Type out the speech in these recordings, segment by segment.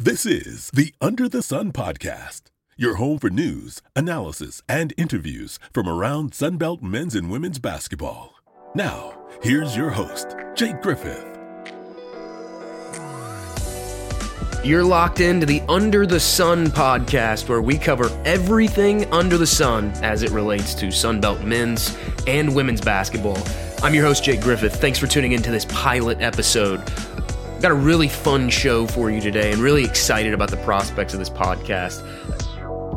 This is the Under the Sun podcast, your home for news, analysis, and interviews from around Sunbelt men's and women's basketball. Now, here's your host, Jake Griffith. You're locked into the Under the Sun podcast, where we cover everything under the sun as it relates to Sunbelt men's and women's basketball. I'm your host, Jake Griffith. Thanks for tuning into this pilot episode Got a really fun show for you today and really excited about the prospects of this podcast.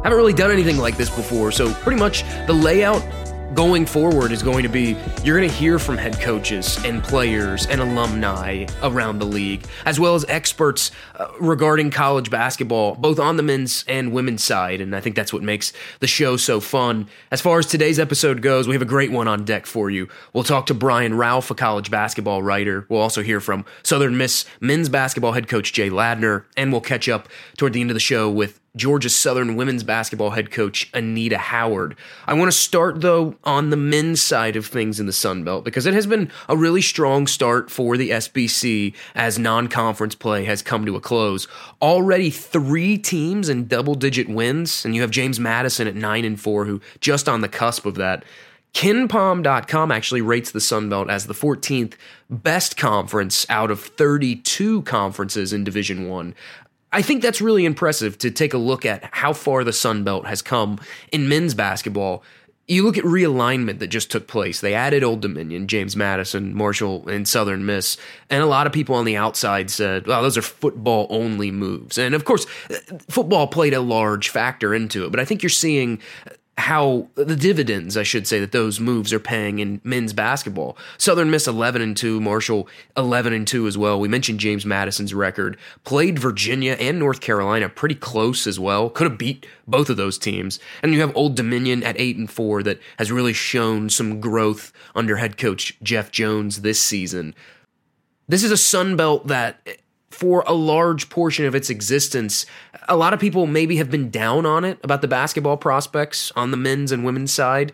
Haven't really done anything like this before, so pretty much the layout going forward is going to be you're going to hear from head coaches and players and alumni around the league, as well as experts uh, regarding college basketball, both on the men's and women's side. And I think that's what makes the show so fun. As far as today's episode goes, we have a great one on deck for you. We'll talk to Brian Rauf, a college basketball writer. We'll also hear from Southern Miss men's basketball head coach Jay Ladner, and we'll catch up toward the end of the show with Georgia Southern women's basketball head coach Anita Howard. I want to start though on the men's side of things in the Sun Belt because it has been a really strong start for the SBC as non-conference play has come to a close. Already 3 teams in double-digit wins and you have James Madison at 9 and 4 who just on the cusp of that. KenPom.com actually rates the Sun Belt as the 14th best conference out of 32 conferences in Division 1. I think that's really impressive to take a look at how far the Sun Belt has come in men's basketball. You look at realignment that just took place. They added Old Dominion, James Madison, Marshall, and Southern Miss. And a lot of people on the outside said, well, those are football only moves. And of course, football played a large factor into it. But I think you're seeing how the dividends, I should say, that those moves are paying in men's basketball. Southern Miss 11 and 2, Marshall 11 and 2 as well. We mentioned James Madison's record. Played Virginia and North Carolina pretty close as well. Could have beat both of those teams. And you have Old Dominion at 8 and 4 that has really shown some growth under head coach Jeff Jones this season. This is a Sun Belt that for a large portion of its existence, a lot of people maybe have been down on it about the basketball prospects on the men's and women's side.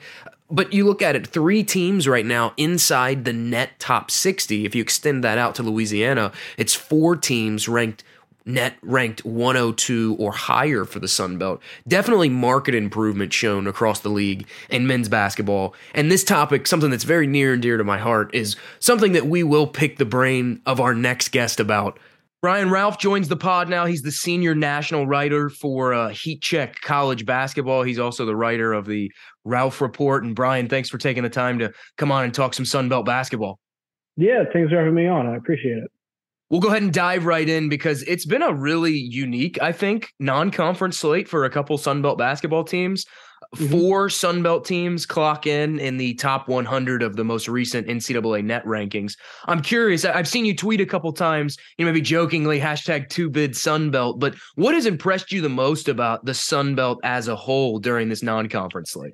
But you look at it, three teams right now inside the net top 60. If you extend that out to Louisiana, it's four teams ranked net ranked 102 or higher for the Sun Belt. Definitely market improvement shown across the league in men's basketball. And this topic, something that's very near and dear to my heart, is something that we will pick the brain of our next guest about Brian Rauf joins the pod now. He's the senior national writer for uh, Heat Check College Basketball. He's also the writer of the Rauf Report. And Brian, thanks for taking the time to come on and talk some Sun Belt basketball. Yeah, thanks for having me on. I appreciate it. We'll go ahead and dive right in because it's been a really unique, I think, non-conference slate for a couple Sun Belt basketball teams. Mm-hmm. Four Sun Belt teams clock in in the top 100 of the most recent NCAA net rankings. I'm curious. I've seen you tweet a couple times, you know, maybe jokingly hashtag two bid Sun Belt, but what has impressed you the most about the Sun Belt as a whole during this non-conference slate?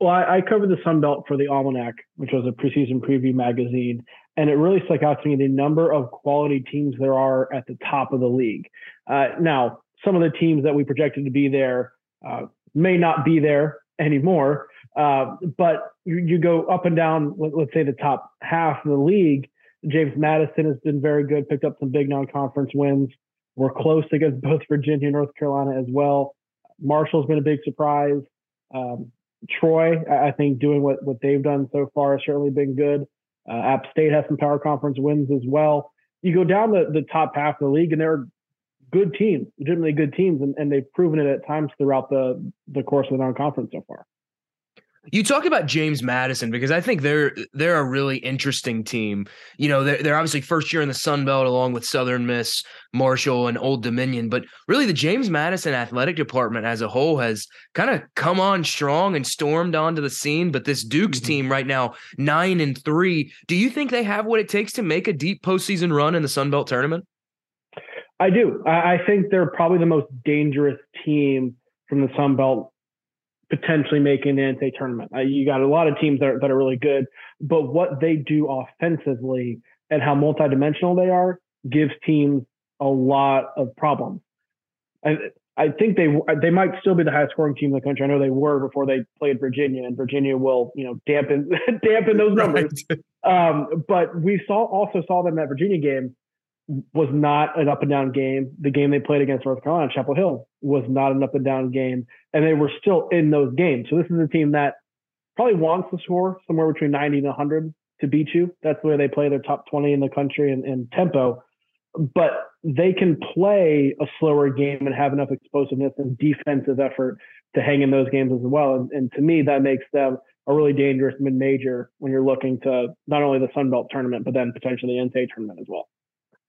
Well, I, I covered the Sun Belt for the Almanac, which was a preseason preview magazine, and it really stuck out to me the number of quality teams there are at the top of the league. Uh, now, some of the teams that we projected to be there uh, may not be there anymore. Uh, but you, you, go up and down, let, us say the top half of the league. James Madison has been very good, picked up some big non-conference wins. We're close against both Virginia and North Carolina as well. Marshall's been a big surprise. Um, Troy, I think, doing what, what they've done so far has certainly been good. Uh, App State has some power conference wins as well. You go down the, the top half of the league, and there are good teams, legitimately good teams, and, and they've proven it at times throughout the the course of the non-conference so far. You talk about James Madison because I think they're they're a really interesting team. You know, they're, they're obviously first year in the Sun Belt along with Southern Miss, Marshall, and Old Dominion. But really, the James Madison athletic department as a whole has kind of come on strong and stormed onto the scene. But this Dukes mm-hmm. team right now, nine and three. Do you think they have what it takes to make a deep postseason run in the Sun Belt tournament? I do. I, think they're probably the most dangerous team from the Sun Belt potentially making the NCAA tournament. You got a lot of teams that are, that are really good, but what they do offensively and how multidimensional they are gives teams a lot of problems. I, I think they they might still be the highest scoring team in the country. I know they were before they played Virginia, and Virginia will you know dampen dampen those numbers. Right. Um, but we saw also saw them that Virginia game was not an up and down game. The game they played against North Carolina, Chapel Hill, was not an up and down game, and they were still in those games. So this is a team that probably wants to score somewhere between 90 and 100 to beat you. That's the way they play their top 20 in the country in tempo. But they can play a slower game and have enough explosiveness and defensive effort to hang in those games as well. And, and to me, that makes them a really dangerous mid-major when you're looking to not only the Sun Belt tournament, but then potentially the NCAA tournament as well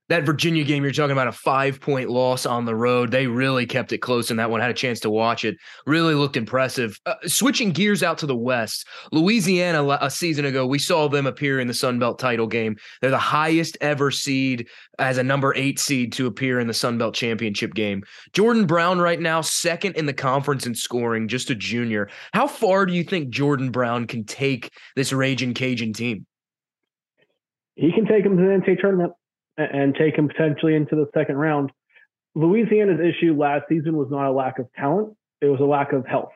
that Virginia game, you're talking about a five point loss on the road. They really kept it close in that one. Had a chance to watch it. Really looked impressive. Uh, switching gears out to the West, Louisiana, a season ago, we saw them appear in the Sun Belt title game. They're the highest ever seed as a number eight seed to appear in the Sun Belt championship game. Jordan Brown, right now, second in the conference in scoring, just a junior. How far do you think Jordan Brown can take this Raging Cajun team? He can take them to the NCAA tournament and take him potentially into the second round. Louisiana's issue last season was not a lack of talent; it was a lack of health.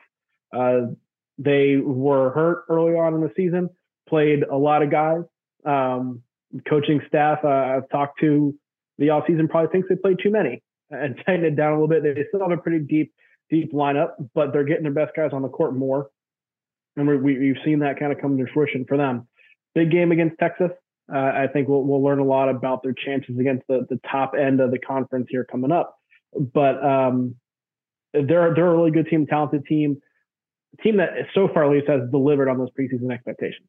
Uh, they were hurt early on in the season, played a lot of guys. Um, coaching staff uh, I've talked to the offseason probably thinks they played too many and tightened it down a little bit. They still have a pretty deep, deep lineup, but they're getting their best guys on the court more. And we, we've seen that kind of come to fruition for them. Big game against Texas. Uh, I think we'll, we'll learn a lot about their chances against the, the top end of the conference here coming up. But um, they're they're a really good team, talented team, team that so far at least has delivered on those preseason expectations.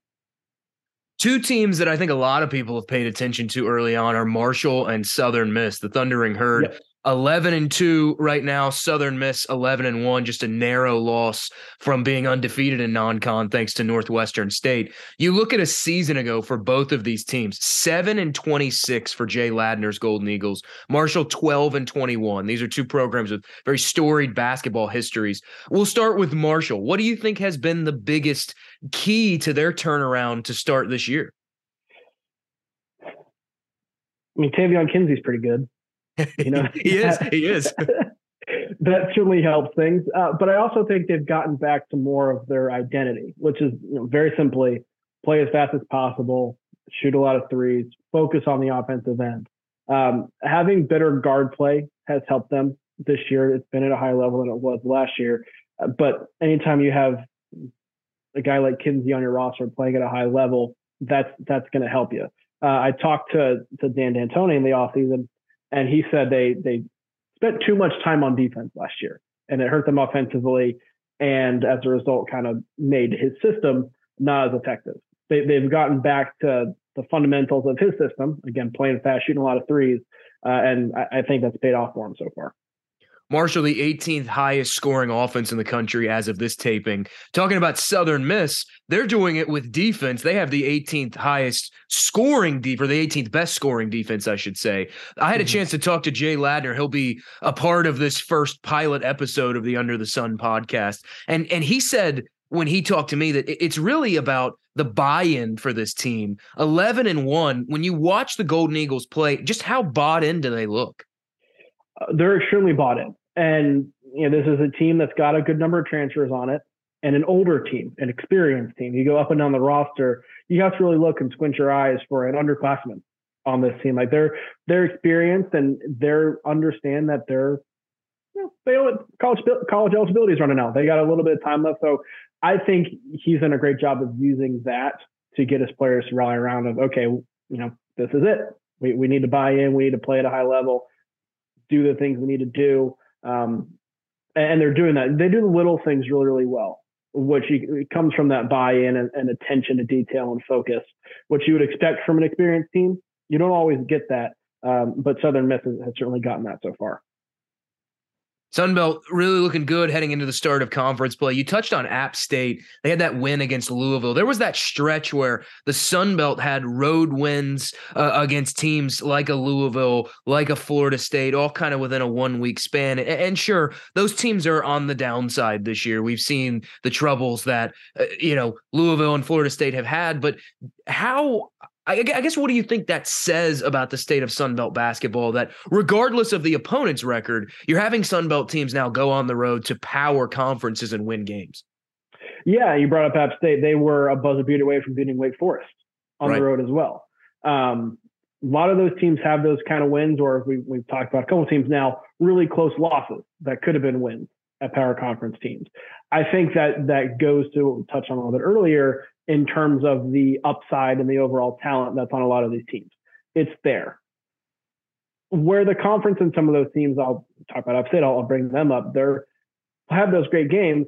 Two teams that I think a lot of people have paid attention to early on are Marshall and Southern Miss, the Thundering Herd. Yep. 11 and 2 right now. Southern miss 11 and 1 just a narrow loss from being undefeated in non-con thanks to northwestern state. You look at a season ago for both of these teams 7 and 26 for jay ladner's golden eagles marshall 12 and 21 these are two programs with very storied basketball histories. We'll start with marshall. What do you think has been the biggest key to their turnaround to start this year? I mean taevion kinsey's pretty good you know, he is. He is. that certainly helps things. Uh, but I also think they've gotten back to more of their identity, which is you know, very simply play as fast as possible, shoot a lot of threes, focus on the offensive end. Um, having better guard play has helped them this year. It's been at a higher level than it was last year. Uh, but anytime you have a guy like Kinsey on your roster playing at a high level, that's that's going to help you. Uh, I talked to to Dan D'Antoni in the offseason and he said they they spent too much time on defense last year, and it hurt them offensively, and as a result, kind of made his system not as effective. They, they've gotten back to the fundamentals of his system again, playing fast, shooting a lot of threes, uh, and I, I think that's paid off for him so far. Marshall, the 18th highest scoring offense in the country as of this taping. Talking about Southern Miss, they're doing it with defense. They have the 18th highest scoring deep, or the 18th best scoring defense, I should say. I had a mm-hmm. chance to talk to Jay Ladner. He'll be a part of this first pilot episode of the Under the Sun podcast. And and he said when he talked to me that it's really about the buy-in for this team. 11 and 1. When you watch the Golden Eagles play, just how bought in do they look? Uh, they're extremely bought in. And you know, this is a team that's got a good number of transfers on it and an older team, an experienced team. You go up and down the roster, you have to really look and squint your eyes for an underclassman on this team. Like they're they're experienced and they're understand that they're you know, they college college eligibility is running out. They got a little bit of time left, so I think he's done a great job of using that to get his players to rally around. Of okay, you know, this is it. We we need to buy in. We need to play at a high level. Do the things we need to do. Um, and they're doing that. They do the little things really, really well, which you, comes from that buy-in and, and, attention to detail and focus, which you would expect from an experienced team. You don't always get that, um, but Southern Miss has, has certainly gotten that so far. Sunbelt really looking good heading into the start of conference play. You touched on App State. They had that win against Louisville. There was that stretch where the Sunbelt had road wins uh, against teams like a Louisville, like a Florida State, all kind of within a one week span. And, and, sure, those teams are on the downside this year. We've seen the troubles that, uh, you know, Louisville and Florida State have had. But how I, guess what do you think that says about the state of Sunbelt basketball? That regardless of the opponent's record, you're having Sunbelt teams now go on the road to power conferences and win games. Yeah, you brought up App State. They were a buzzer beat away from beating Wake Forest on right. the road as well. Um, A lot of those teams have those kind of wins, or we, we've talked about a couple of teams now, really close losses that could have been wins at power conference teams. I think that that goes to what we touched on a little bit earlier in terms of the upside and the overall talent that's on a lot of these teams. It's there. Where the conference and some of those teams, I'll talk about App State, I'll, I'll bring them up. They're have those great games.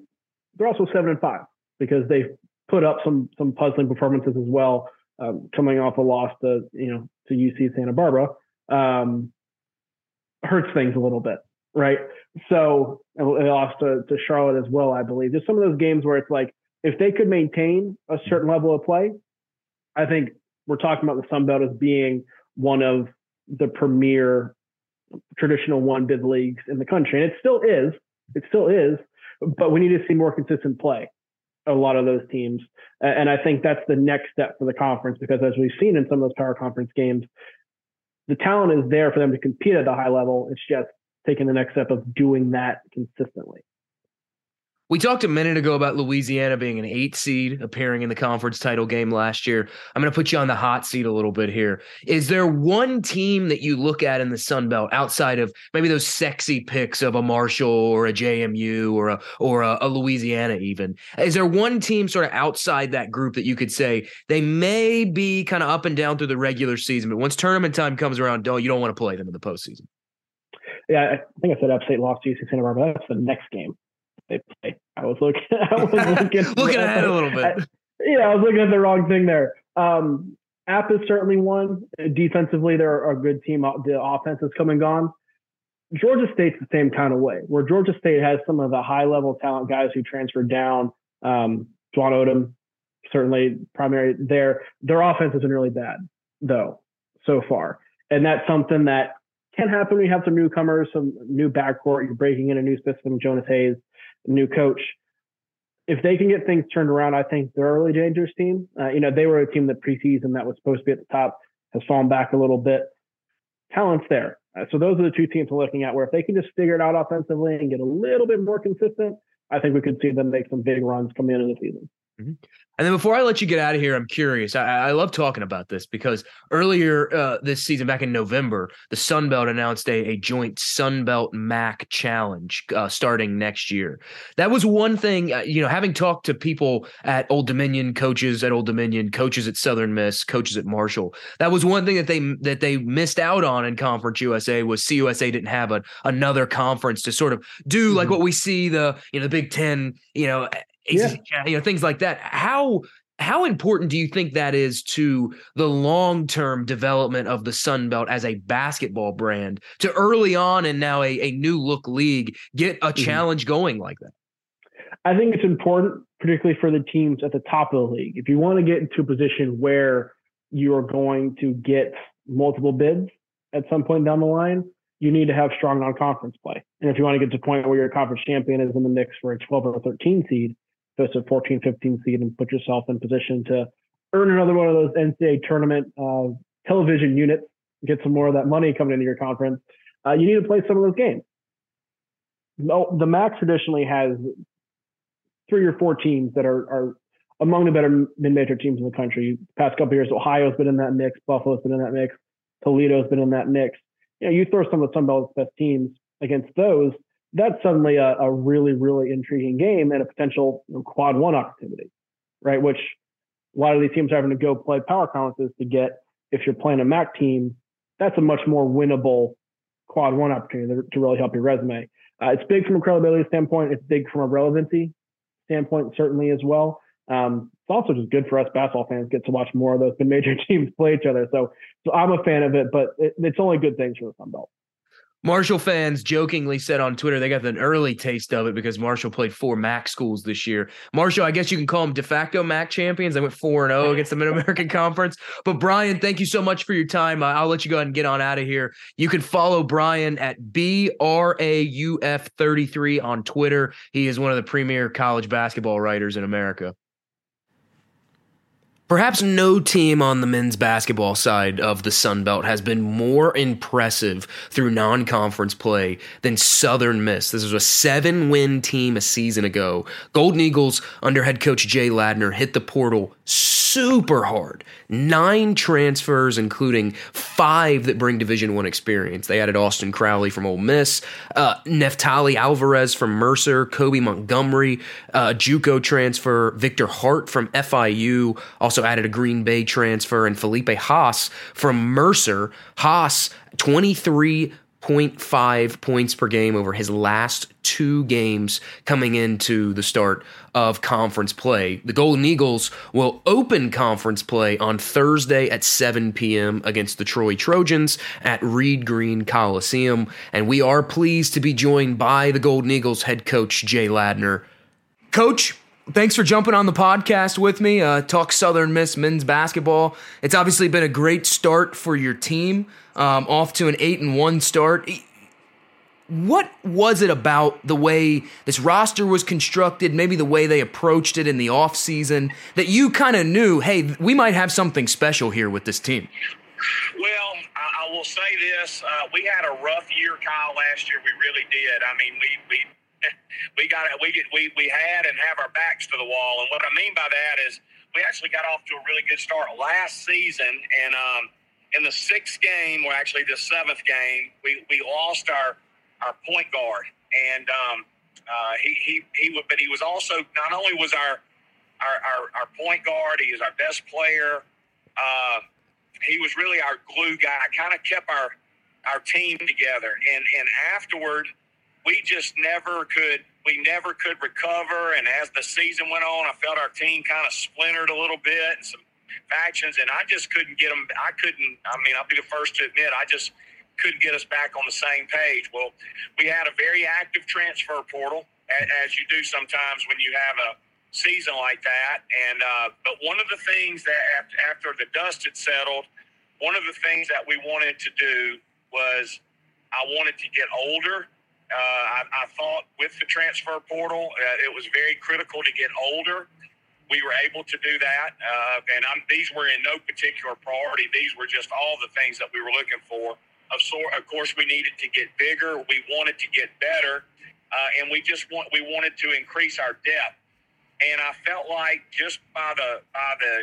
They're also seven and five because they put up some some puzzling performances as well, um, coming off a loss to you know to UC Santa Barbara. Um, hurts things a little bit, right? So they lost to, to Charlotte as well, I believe. Just some of those games where it's like if they could maintain a certain level of play, I think we're talking about the Sun Belt as being one of the premier traditional one bid leagues in the country, and it still is. It still is, but we need to see more consistent play. A lot of those teams, and I think that's the next step for the conference because as we've seen in some of those power conference games, the talent is there for them to compete at a high level. It's just taking the next step of doing that consistently. We talked a minute ago about Louisiana being an eight seed, appearing in the conference title game last year. I'm going to put you on the hot seat a little bit here. Is there one team that you look at in the Sun Belt outside of maybe those sexy picks of a Marshall or a JMU or a or a, a Louisiana even? Is there one team sort of outside that group that you could say they may be kind of up and down through the regular season, but once tournament time comes around, don't you don't want to play them in the postseason? Yeah, I think I said App State lost to UC Santa Barbara. That's the next game they play. I was looking, I was looking, looking ahead a little bit. I, yeah, I was looking at the wrong thing there. Um, App is certainly one. Defensively, they're a good team. The offense has come and gone. Georgia State's the same kind of way, where Georgia State has some of the high level talent guys who transferred down. Um, Dwon Odom, certainly primary there. Their offense has been really bad, though, so far. And that's something that can happen when you have some newcomers, some new backcourt. You're breaking in a new system, Jonas Hayes new coach. If they can get things turned around, I think they're a really dangerous team. Uh, you know, they were a team that preseason that was supposed to be at the top has fallen back a little bit. Talent's there. Uh, so those are the two teams we're looking at where if they can just figure it out offensively and get a little bit more consistent, I think we could see them make some big runs coming into the season. Mm-hmm. And then before I let you get out of here, I'm curious. I, I love talking about this because earlier uh, this season, back in November, the Sun Belt announced a, a joint Sun Belt MAC challenge uh, starting next year. That was one thing, uh, you know, having talked to people at Old Dominion, coaches at Old Dominion, coaches at Southern Miss, coaches at Marshall. That was one thing that they that they missed out on in Conference USA was CUSA didn't have a, another conference to sort of do mm-hmm. like what we see the you know the Big Ten, you know, yeah. you know, things like that. How how important do you think that is to the long term development of the Sun Belt as a basketball brand to early on and now a, a new look league get a mm-hmm. challenge going like that? I think it's important, particularly for the teams at the top of the league. If you want to get into a position where you are going to get multiple bids at some point down the line, you need to have strong non conference play. And if you want to get to a point where your conference champion is in the mix for a 12 or 13 seed, so a 14, 15 seed and put yourself in position to earn another one of those NCAA tournament uh, television units, get some more of that money coming into your conference. Uh, you need to play some of those games. The MAC traditionally has three or four teams that are, are among the better mid-major teams in the country. Past couple years, Ohio's been in that mix, Buffalo's been in that mix, Toledo's been in that mix. You know, you throw some of the Sun Belt's best teams against those, that's suddenly a, a really, really intriguing game and a potential quad one opportunity, right? Which a lot of these teams are having to go play power conferences to get. If you're playing a MAC team, that's a much more winnable quad one opportunity to, to really help your resume. Uh, it's big from a credibility standpoint. It's big from a relevancy standpoint, certainly as well. Um, it's also just good for us basketball fans get to watch more of those major teams play each other. So, so I'm a fan of it, but it, it's only good things for the Sun Belt. Marshall fans jokingly said on Twitter they got an early taste of it because Marshall played four MAC schools this year. Marshall, I guess you can call them de facto MAC champions. They went 4 and 0 against the Mid American Conference. But Brian, thank you so much for your time. I'll let you go ahead and get on out of here. You can follow Brian at BRAUF33 on Twitter. He is one of the premier college basketball writers in America. Perhaps no team on the men's basketball side of the Sun Belt has been more impressive through non conference play than Southern Miss. This was a seven win team a season ago. Golden Eagles, under head coach Jay Ladner, hit the portal so super hard. Nine transfers, including five that bring Division One experience. They added Austin Crowley from Ole Miss, uh, Neftali Alvarez from Mercer, Kobe Montgomery, uh, JUCO transfer, Victor Hart from FIU, also added a Green Bay transfer, and Felipe Haas from Mercer. Haas, 23 0.5 points per game over his last two games coming into the start of conference play. The Golden Eagles will open conference play on Thursday at 7 p.m. against the Troy Trojans at Reed Green Coliseum. And we are pleased to be joined by the Golden Eagles head coach, Jay Ladner. Coach, thanks for jumping on the podcast with me. Uh, talk Southern Miss men's basketball. It's obviously been a great start for your team um, off to an eight and one start. What was it about the way this roster was constructed, maybe the way they approached it in the offseason, that you kind of knew, hey, we might have something special here with this team? Well, I, will say this: uh, we had a rough year, Kyle. Last year, we really did. I mean, we we we got we get we we had and have our backs to the wall. And what I mean by that is, we actually got off to a really good start last season, and um, in the sixth game, or actually the seventh game, we, we lost our our point guard, and um, uh, he he he but he was also not only was our our, our, our point guard, he was our best player. Uh, he was really our glue guy. Kind of kept our our team together, and and afterward, we just never could we never could recover. And as the season went on, I felt our team kind of splintered a little bit, and some factions, and I just couldn't get them. I couldn't. I mean, I'll be the first to admit, I just couldn't get us back on the same page. Well, we had a very active transfer portal, as you do sometimes when you have a season like that. And uh, but one of the things that after the dust had settled, one of the things that we wanted to do was I wanted to get older. Uh, I, I, thought with the transfer portal, uh, it was very critical to get older we were able to do that. Uh, and I'm, these were in no particular priority. These were just all the things that we were looking for. Of, of course, we needed to get bigger. We wanted to get better, uh, and we just want we wanted to increase our depth. And I felt like just by the by the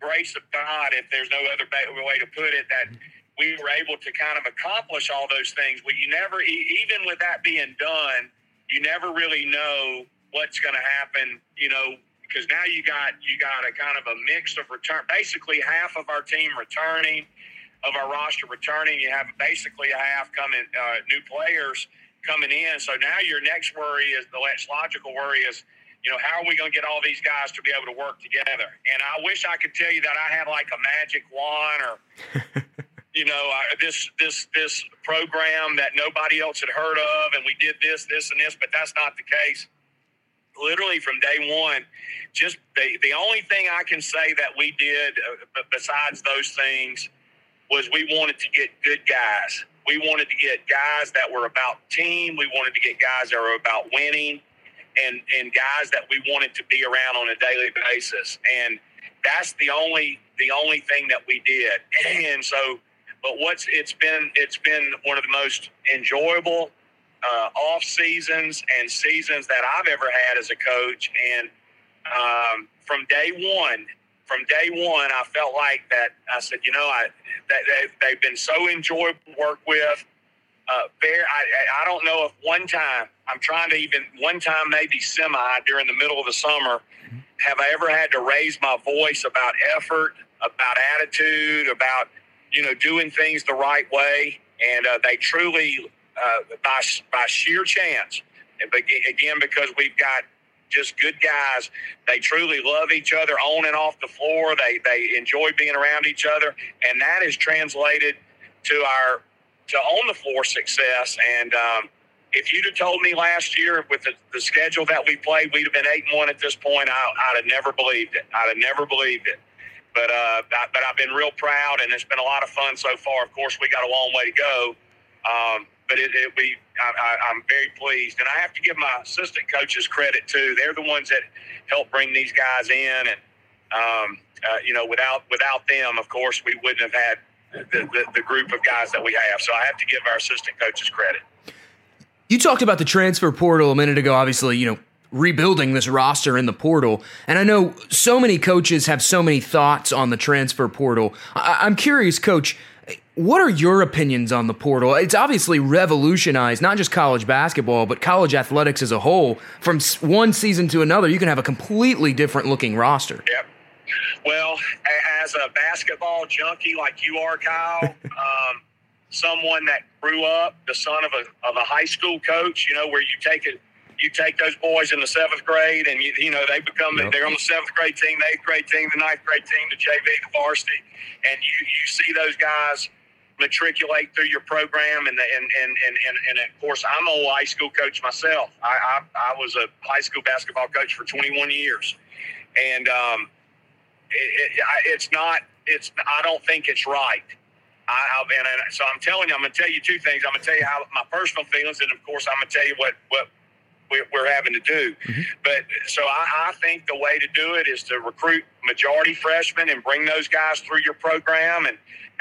grace of God, if there's no other way to put it, that we were able to kind of accomplish all those things. Well, you never, even with that being done, you never really know what's going to happen. You know, because now you got you got a kind of a mix of return. Basically, half of our team returning, of our roster returning. You have basically a half coming uh, new players coming in. So now your next worry is the next logical worry is, you know, how are we going to get all these guys to be able to work together? And I wish I could tell you that I had like a magic wand or. know, uh, this this this program that nobody else had heard of, and we did this, this, and this, but that's not the case literally from day one. Just the, the only thing I can say that we did uh, besides those things was we wanted to get good guys. We wanted to get guys that were about team. We wanted to get guys that were about winning, and and guys that we wanted to be around on a daily basis. And that's the only the only thing that we did. And so, but what's it's been it's been one of the most enjoyable uh, off seasons and seasons that I've ever had as a coach. And um, from day one, from day one, I felt like that. I said, you know, I that they, have been so enjoyable to work with. Uh, very, I, I don't know if one time I'm trying to even one time maybe semi during the middle of the summer have I ever had to raise my voice about effort, about attitude, about you know doing things the right way. And uh, they truly uh, by by sheer chance. And again, because we've got just good guys. They truly love each other on and off the floor. They they enjoy being around each other, and that is translated to our to on the floor success. And um, if you'd have told me last year with the, the schedule that we played, we'd have been eight and one at this point. I, would have never believed it. I'd have never believed it. But uh, I, but I've been real proud, and it's been a lot of fun so far. Of course, we got a long way to go. Um, but it, it we I, am very pleased, and I have to give my assistant coaches credit too. They're the ones that help bring these guys in, and um, uh, you know, without without them, of course, we wouldn't have had the, the, the group of guys that we have. So I have to give our assistant coaches credit. You talked about the transfer portal a minute ago. Obviously, you know rebuilding this roster in the portal. And I know so many coaches have so many thoughts on the transfer portal. I- am curious, coach, what are your opinions on the portal? It's obviously revolutionized not just college basketball, but college athletics as a whole. From one season to another, you can have a completely different looking roster. Yep. Well, as a basketball junkie like you are, Kyle, um, someone that grew up the son of a of a high school coach, you know, where you take it you take those boys in the seventh grade and you, you know they become yep. they're on the seventh grade team, the eighth grade team, the ninth grade team, the JV, the varsity, and you you see those guys matriculate through your program and the, and, and, and, and, and of course I'm a high school coach myself. I, I, I was a high school basketball coach for 21 years, and um, it, it, it's not it's I don't think it's right. I, and so I'm telling you, I'm going to tell you two things. I'm going to tell you how my personal feelings, and of course I'm going to tell you what what we're having to do. Mm-hmm. But so I, I, think the way to do it is to recruit majority freshmen and bring those guys through your program. And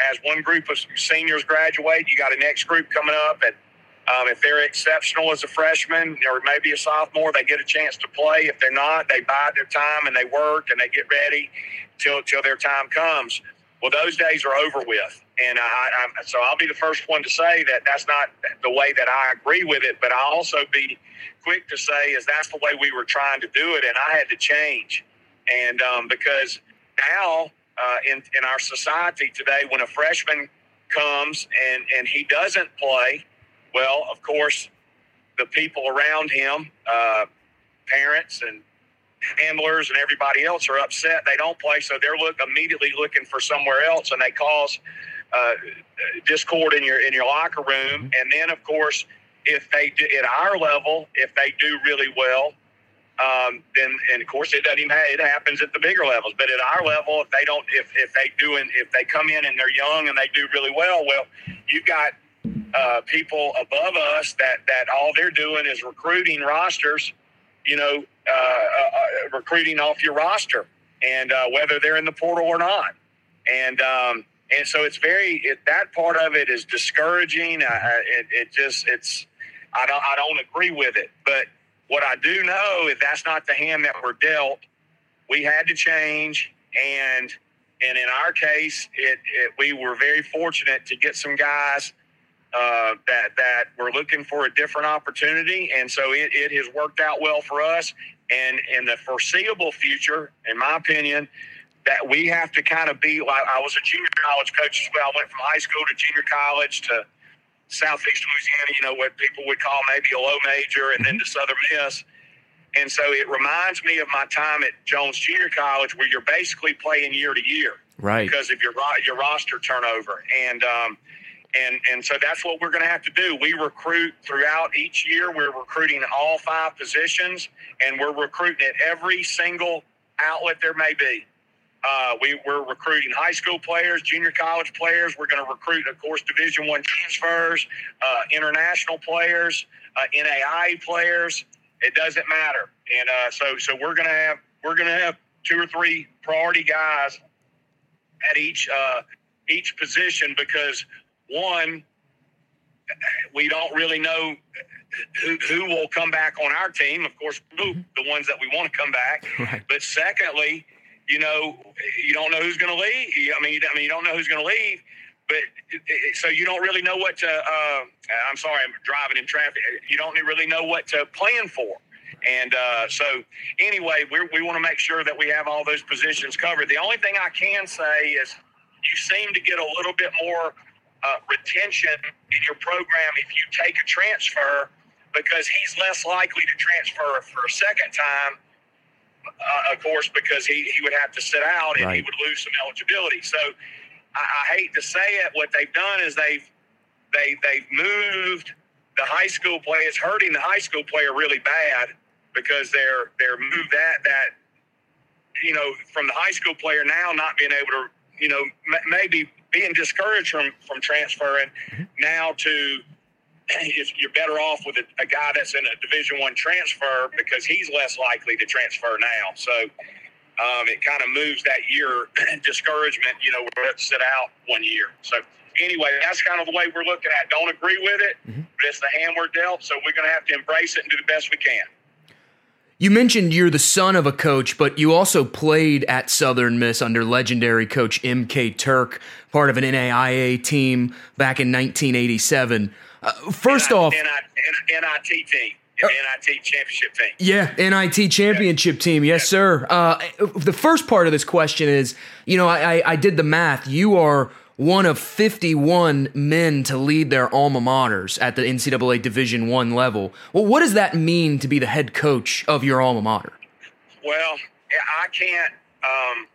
as one group of seniors graduate, you got a next group coming up. And um, if they're exceptional as a freshman or maybe a sophomore, they get a chance to play. If they're not, they bide their time and they work and they get ready till till their time comes. Well, those days are over with. And I, I, so I'll be the first one to say that that's not the way that I agree with it. But I'll also be quick to say is that's the way we were trying to do it, and I had to change. And um, because now uh, in in our society today, when a freshman comes and and he doesn't play, well, of course, the people around him, uh, parents and handlers and everybody else are upset they don't play so they're look immediately looking for somewhere else and they cause uh, discord in your in your locker room, mm-hmm. and then of course, if they do, at our level, if they do really well, um, then and of course it doesn't even it happens at the bigger levels. But at our level, if they don't, if if they do, and if they come in and they're young and they do really well, well, you've got uh, people above us that that all they're doing is recruiting rosters, you know, uh, uh, recruiting off your roster, and uh, whether they're in the portal or not, and um, and so it's very it, that part of it is discouraging. I, it, it just it's I don't I don't agree with it. But what I do know is that's not the hand that we're dealt. We had to change, and and in our case, it, it we were very fortunate to get some guys uh, that that were looking for a different opportunity, and so it, it has worked out well for us. And in the foreseeable future, in my opinion, that we have to kind of be like I was a junior college coach as well. I went from high school to junior college to Southeast Louisiana, you know, what people would call maybe a low major, and then to Southern Miss. And so it reminds me of my time at Jones Junior College, where you're basically playing year to year, right? Because of your your roster turnover, and um, and and so that's what we're going to have to do. We recruit throughout each year. We're recruiting all five positions, and we're recruiting at every single outlet there may be. Uh, we, we're recruiting high school players, junior college players. We're going to recruit, of course, Division One transfers, uh, international players, uh, NAI players. It doesn't matter, and uh, so so we're going to have we're going to have two or three priority guys at each uh, each position because one, we don't really know who, who will come back on our team. Of course, mm-hmm. the ones that we want to come back. Right. But secondly you know, you don't know who's going to leave. I mean, I mean, you don't know who's going to leave, but so you don't really know what to. Uh, I'm sorry, I'm driving in traffic. You don't really know what to plan for. And uh, so, anyway, we want to make sure that we have all those positions covered. The only thing I can say is you seem to get a little bit more uh, retention in your program if you take a transfer because he's less likely to transfer for a second time uh, of course, because he, he would have to sit out and right. he would lose some eligibility. So I, I hate to say it, what they've done is they've they they've moved the high school play. It's hurting the high school player really bad because they're they're moved that that you know from the high school player now not being able to you know m- maybe being discouraged from from transferring mm-hmm. now to you're better off with a, a guy that's in a Division One transfer because he's less likely to transfer now. So um, it kind of moves that year discouragement. You know, we're to sit out one year. So anyway, that's kind of the way we're looking at. It. Don't agree with it, mm-hmm. but it's the hand we're dealt. So we're going to have to embrace it and do the best we can. You mentioned you're the son of a coach, but you also played at Southern Miss under legendary coach M.K. Turk, part of an NAIA team back in 1987. Uh, first off, NIT team. Uh, NIT championship team. Yeah, NIT championship yeah. team. Yes, yeah. sir. Uh, the first part of this question is, you know, I, I did the math. You are one of 51 men to lead their alma maters at the NCAA Division One level. Well, what does that mean to be the head coach of your alma mater? Well, I can't, um,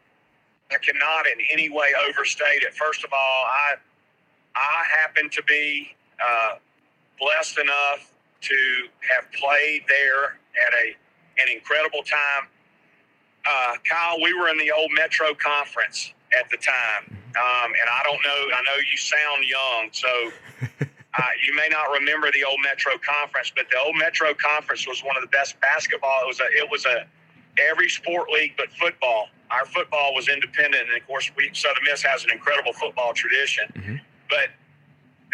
I cannot in any way overstate it. First of all, I, I happen to be uh, blessed enough to have played there at a an incredible time. Uh, Kyle, we were in the old Metro Conference at the time um, and I don't know, I know you sound young, so uh, you may not remember the old Metro Conference, but the old Metro Conference was one of the best basketball. It was a, it was a every sport league but football. Our football was independent, and of course, we Southern Miss has an incredible football tradition. Mm-hmm. But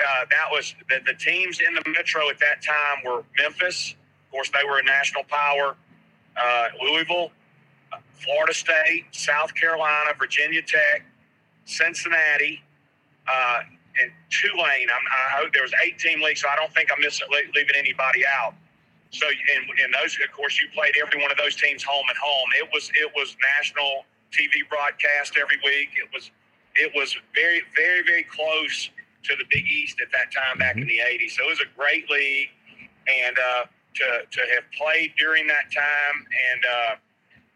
uh, that was the, the teams in the Metro at that time were Memphis. Of course, they were a national power. Uh, Louisville, Florida State, South Carolina, Virginia Tech, Cincinnati, uh, and Tulane. I'm, I, there was 18 leagues, so I don't think I'm missing, leaving anybody out. So, and, and those, of course, you played every one of those teams home and home. It was it was national TV broadcast every week. It was it was very very very close to the Big East at that time back in mm-hmm. the 80s. So it was a great league, and uh, to to have played during that time and. Uh,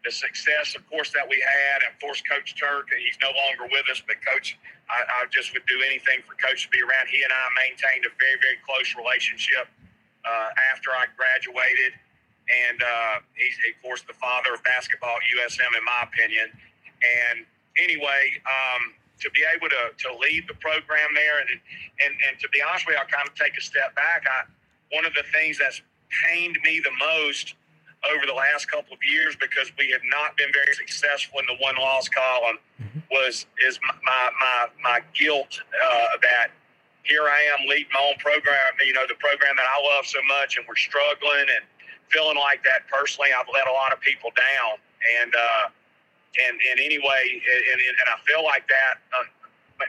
the success, of course, that we had, and of course, Coach Turk, he's no longer with us, but Coach, I, I just would do anything for Coach to be around. He and I maintained a very, very close relationship uh, after I graduated, and uh, he's, of course, the father of basketball at USM, in my opinion. And anyway, um, to be able to, to lead the program there, and, and and to be honest with you, I'll kind of take a step back. I one of the things that's pained me the most over the last couple of years because we have not been very successful in the won loss column mm-hmm. was is my my my guilt uh, that here I am leading my own program, you know, the program that I love so much, and we're struggling and feeling like that personally. I've let a lot of people down, and uh, and and anyway, and, and I feel like that uh,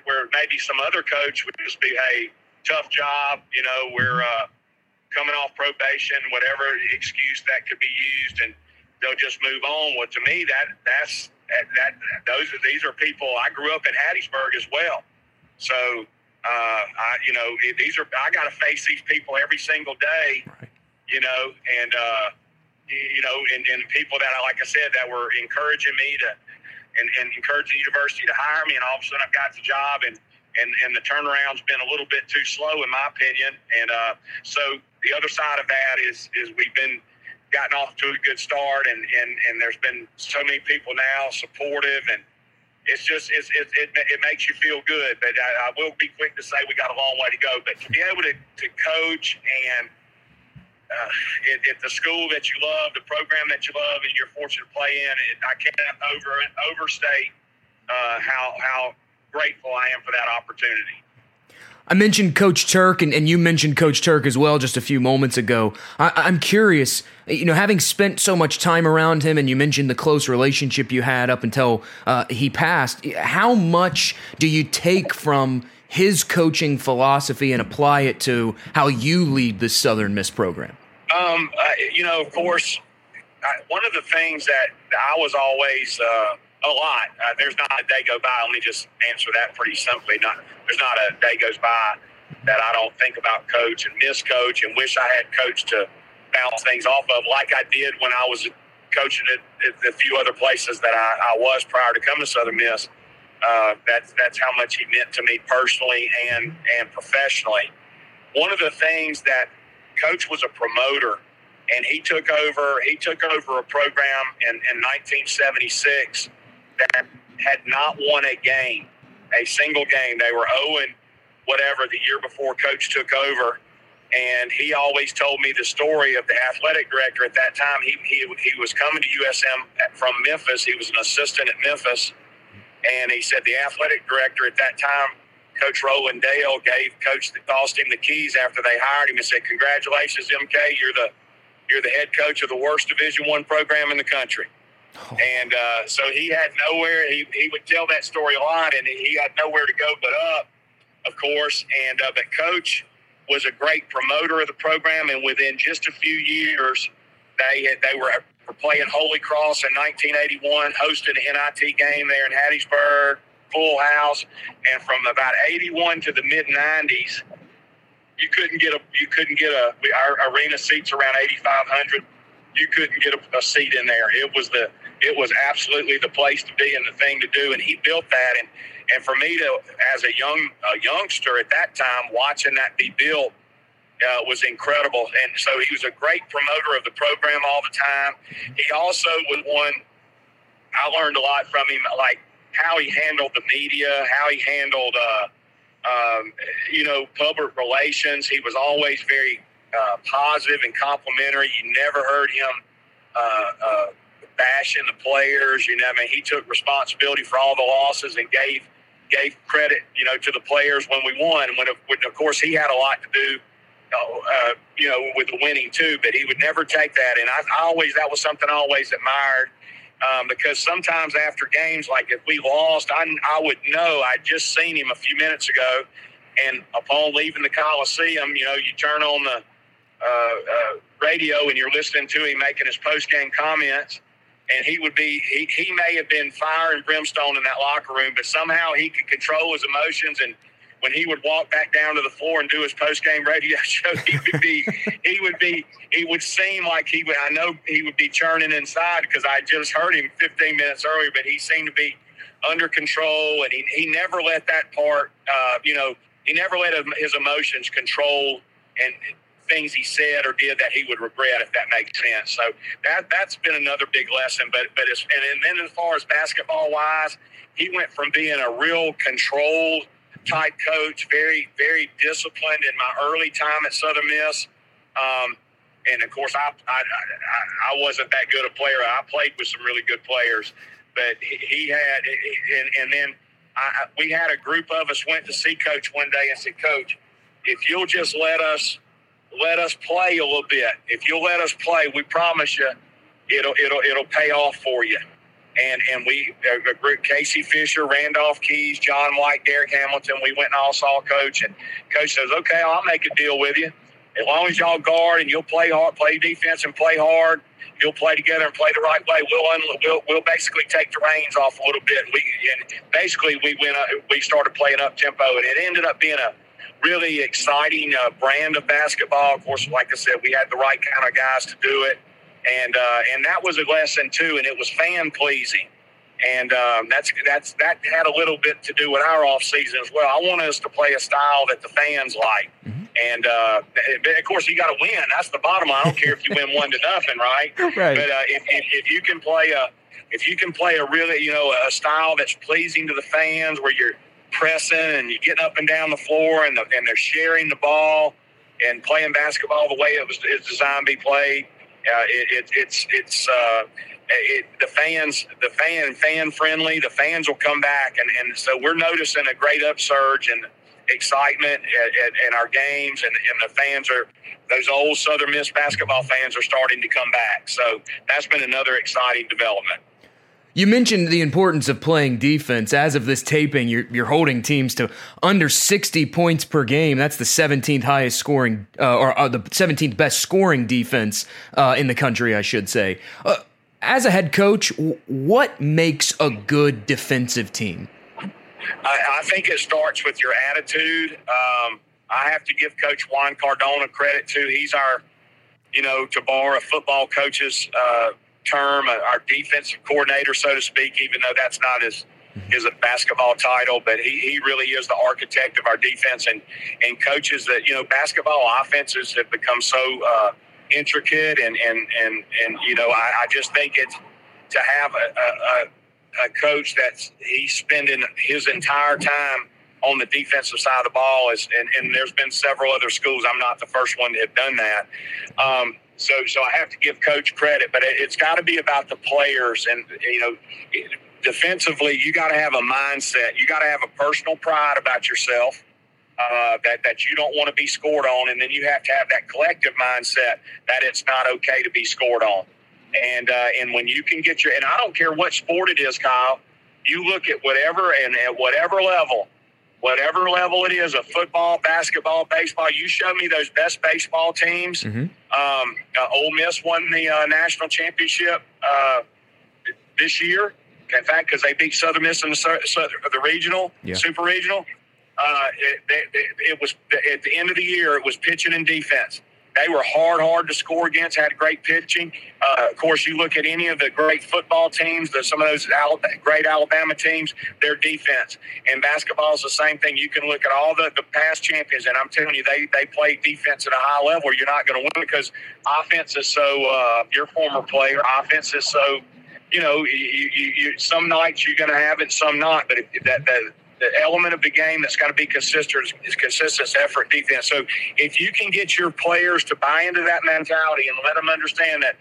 where maybe some other coach would just be, hey, tough job, you know, we're uh, coming off probation, whatever excuse that could be used, and they'll just move on. Well, to me, that that's that, that those are these are people. I grew up in Hattiesburg as well, so uh, I you know these are I got to face these people every single day, right. you know, and uh, you know, and, and people that like I said that were encouraging me to and, and encouraging the university to hire me, and all of a sudden I've got the job and and, and the turnaround's been a little bit too slow in my opinion. And uh, so the other side of that is is we've been gotten off to a good start, and and and there's been so many people now supportive, and it's just it's, it, it, it makes you feel good. But I, I, will be quick to say we got a long way to go. But to be able to, to coach and uh, at, at, the school that you love, the program that you love, and you're fortunate to play in, it, I can't over overstate uh, how how grateful I am for that opportunity. I mentioned Coach Turk, and, and you mentioned Coach Turk as well just a few moments ago. I, am curious, you know, having spent so much time around him, and you mentioned the close relationship you had up until uh, he passed, how much do you take from his coaching philosophy and apply it to how you lead the Southern Miss program? Um, you know, of course, I, one of the things that I was always uh, a lot. Uh, there's not a day go by. Let me just answer that pretty simply. Not there's not a day goes by that I don't think about coach and miss coach and wish I had coach to bounce things off of, like I did when I was coaching at, at the few other places that I, I, was prior to coming to Southern Miss. Uh, that's that's how much he meant to me personally and and professionally. One of the things that coach was a promoter and he took over he took over a program in, in 1976 that had not won a game, a single game. They were 0 whatever the year before coach took over. And he always told me the story of the athletic director at that time. He, he, he was coming to USM from Memphis. He was an assistant at Memphis. And he said the athletic director at that time, Coach Roland Dale, gave Coach Austin the keys after they hired him and said, Congratulations, MK. You're the you're the head coach of the worst Division One program in the country. Oh. And uh, so he had nowhere. He, he would tell that story a lot, and he had nowhere to go but up, of course. And uh, but coach was a great promoter of the program, and within just a few years, they had, they were were playing Holy Cross in 1981, hosted an NIT game there in Hattiesburg, full house, and from about 81 to the mid 90s, you couldn't get a you couldn't get a our arena seats around 8,500. You couldn't get a, a seat in there. It was the it was absolutely the place to be and the thing to do. And he built that. And and for me to as a young a youngster at that time, watching that be built uh, was incredible. And so he was a great promoter of the program all the time. He also was one I learned a lot from him, like how he handled the media, how he handled, uh, um, you know, public relations. He was always very uh, positive and complimentary. You never heard him uh, uh, bashing the players. You know, I mean, he took responsibility for all the losses and gave gave credit, you know, to the players when we won. When, when of course, he had a lot to do uh, you know, with the winning too, but he would never take that. And I, I always, that was something I always admired um, because sometimes after games, like if we lost, I, I would know I'd just seen him a few minutes ago. And upon leaving the Coliseum, you know, you turn on the uh, uh, radio and you're listening to him making his post game comments. And he would be, he, he may have been fire and brimstone in that locker room, but somehow he could control his emotions and when he would walk back down to the floor and do his post game radio show, he would be he would be he would seem like he would I know he would be churning inside because I just heard him 15 minutes earlier, but he seemed to be under control and he, he never let that part uh, you know he never let his emotions control and things he said or did that he would regret if that makes sense. So that that's been another big lesson. But but it's, and, and then as far as basketball wise, he went from being a real controlled type coach, very, very disciplined in my early time at Southern Miss. Um, and of course, I, I, I, wasn't that good a player. I played with some really good players, but he had, and, and then I, we had a group of us went to see Coach one day and said, Coach, if you'll just let us let us play a little bit, if you'll let us play, we promise you, it'll it'll it'll pay off for you and and we a group Casey Fisher, Randolph Keys, John White, Derek Hamilton. We went and all saw coach, and coach says, "Okay, I'll make a deal with you. As long as y'all guard and you'll play hard, play defense, and play hard, you'll play together and play the right way. We'll un- we'll, we'll basically take the reins off a little bit. We and basically we went uh, we started playing up tempo, and it ended up being a really exciting uh, brand of basketball. Of course, like I said, we had the right kind of guys to do it and uh, and that was a lesson too, and it was fan pleasing, and um, that's that's that had a little bit to do with our off season as well. I want us to play a style that the fans like, mm-hmm. and uh, of course you got to win. That's the bottom line. I don't care if you win one to nothing, right? Right. But uh, if, if, if you can play a if you can play a really you know a style that's pleasing to the fans, where you're pressing and you're getting up and down the floor, and the, and they're sharing the ball and playing basketball the way it was it's designed to be played it, it, it's it's uh, it, the fans the fan fan friendly. The fans will come back, and, and so we're noticing a great upsurge and excitement at, at, at our games, and, and the fans are those old Southern Miss basketball fans are starting to come back. So that's been another exciting development. You mentioned the importance of playing defense. As of this taping, you're, you're holding teams to under 60 points per game. That's the 17th highest scoring, uh, or uh, the 17th best scoring defense uh, in the country, I should say. Uh, as a head coach, what makes a good defensive team? I, I think it starts with your attitude. Um, I have to give Coach Juan Cardona credit too. He's our, you know, to borrow a football coach's uh, term, uh, our defensive coordinator, so to speak, even though that's not his his basketball title, but he, he really is the architect of our defense and and coaches that you know basketball offenses have become so uh, intricate and and and and you know I, I just think it's to have a, a, a coach that's he's spending his entire time on the defensive side of the ball is and, and there's been several other schools. I'm not the first one to have done that. Um, so, so I have to give coach credit, but it, has got to be about the players. And you know, defensively, you got to have a mindset. You got to have a personal pride about yourself. uh, that that you don't want to be scored on, and then you have to have that collective mindset that it's not okay to be scored on. And uh, and when you can get your and I don't care what sport it is, Kyle. You look at whatever and at whatever level, whatever level it is, a football, basketball, baseball. You show me those best baseball teams. Mm-hmm. Um, uh, Ole Miss won the uh, national championship uh, this year. In fact, because they beat Southern Miss in the, the regional, yeah. super regional. Uh, it, it, it, was at the end of the year. It was pitching and defense. They were hard, hard to score against. Had great pitching. Uh, of course, you look at any of the great football teams, the, some of those great Alabama teams. Their defense and basketball is the same thing. You can look at all the, the past champions, and I'm telling you, they they play defense at a high level. You're not going to win because offense is so. Uh, your former player, offense is so. You know, you, you, you, some nights you're going to have it, some not. But if that, that the element of the game that's got to be consistent is consistent effort defense. So if you can get your players to buy into that mentality and let them understand that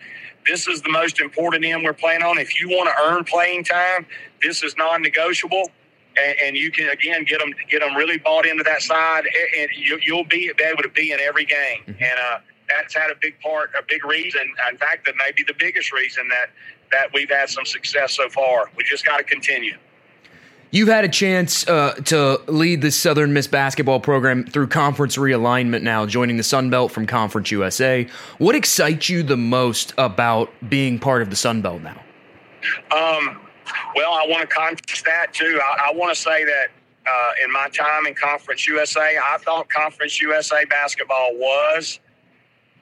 this is the most important end we're playing on. If you want to earn playing time, this is non-negotiable. And, and you can again get them get them really bought into that side, and you, will be able to be in every game. Mm-hmm. And uh, that's had a big part, a big reason. In fact, that may be the biggest reason that that we've had some success so far. We just got to continue. You've had a chance uh, to lead the Southern Miss basketball program through conference realignment now, joining the Sun Belt from Conference USA. What excites you the most about being part of the Sun Belt now? Um, well, I want to contrast that too. I, I want to say that uh, in my time in Conference USA, I thought Conference USA basketball was,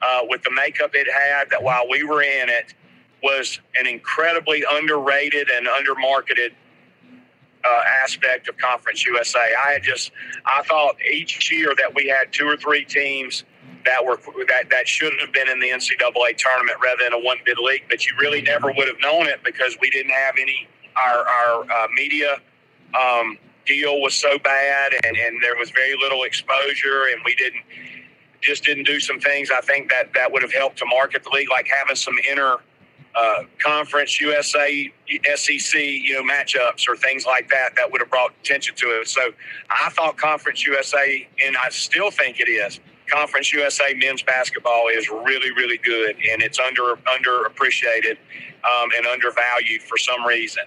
uh, with the makeup it had, that while we were in it, was an incredibly underrated and undermarketed uh, aspect of Conference USA. I had just I thought each year that we had two or three teams that were that that should have been in the NCAA tournament rather than a one bid league, but you really never would have known it because we didn't have any our our uh, media. Um, deal was so bad and, and there was very little exposure and we didn't just didn't do some things I think that that would have helped to market the league like having some inner uh, conference USA, SEC, you know, matchups or things like that that would have brought attention to it. So I thought Conference USA, and I still think it is. Conference USA men's basketball is really, really good, and it's under underappreciated um, and undervalued for some reason.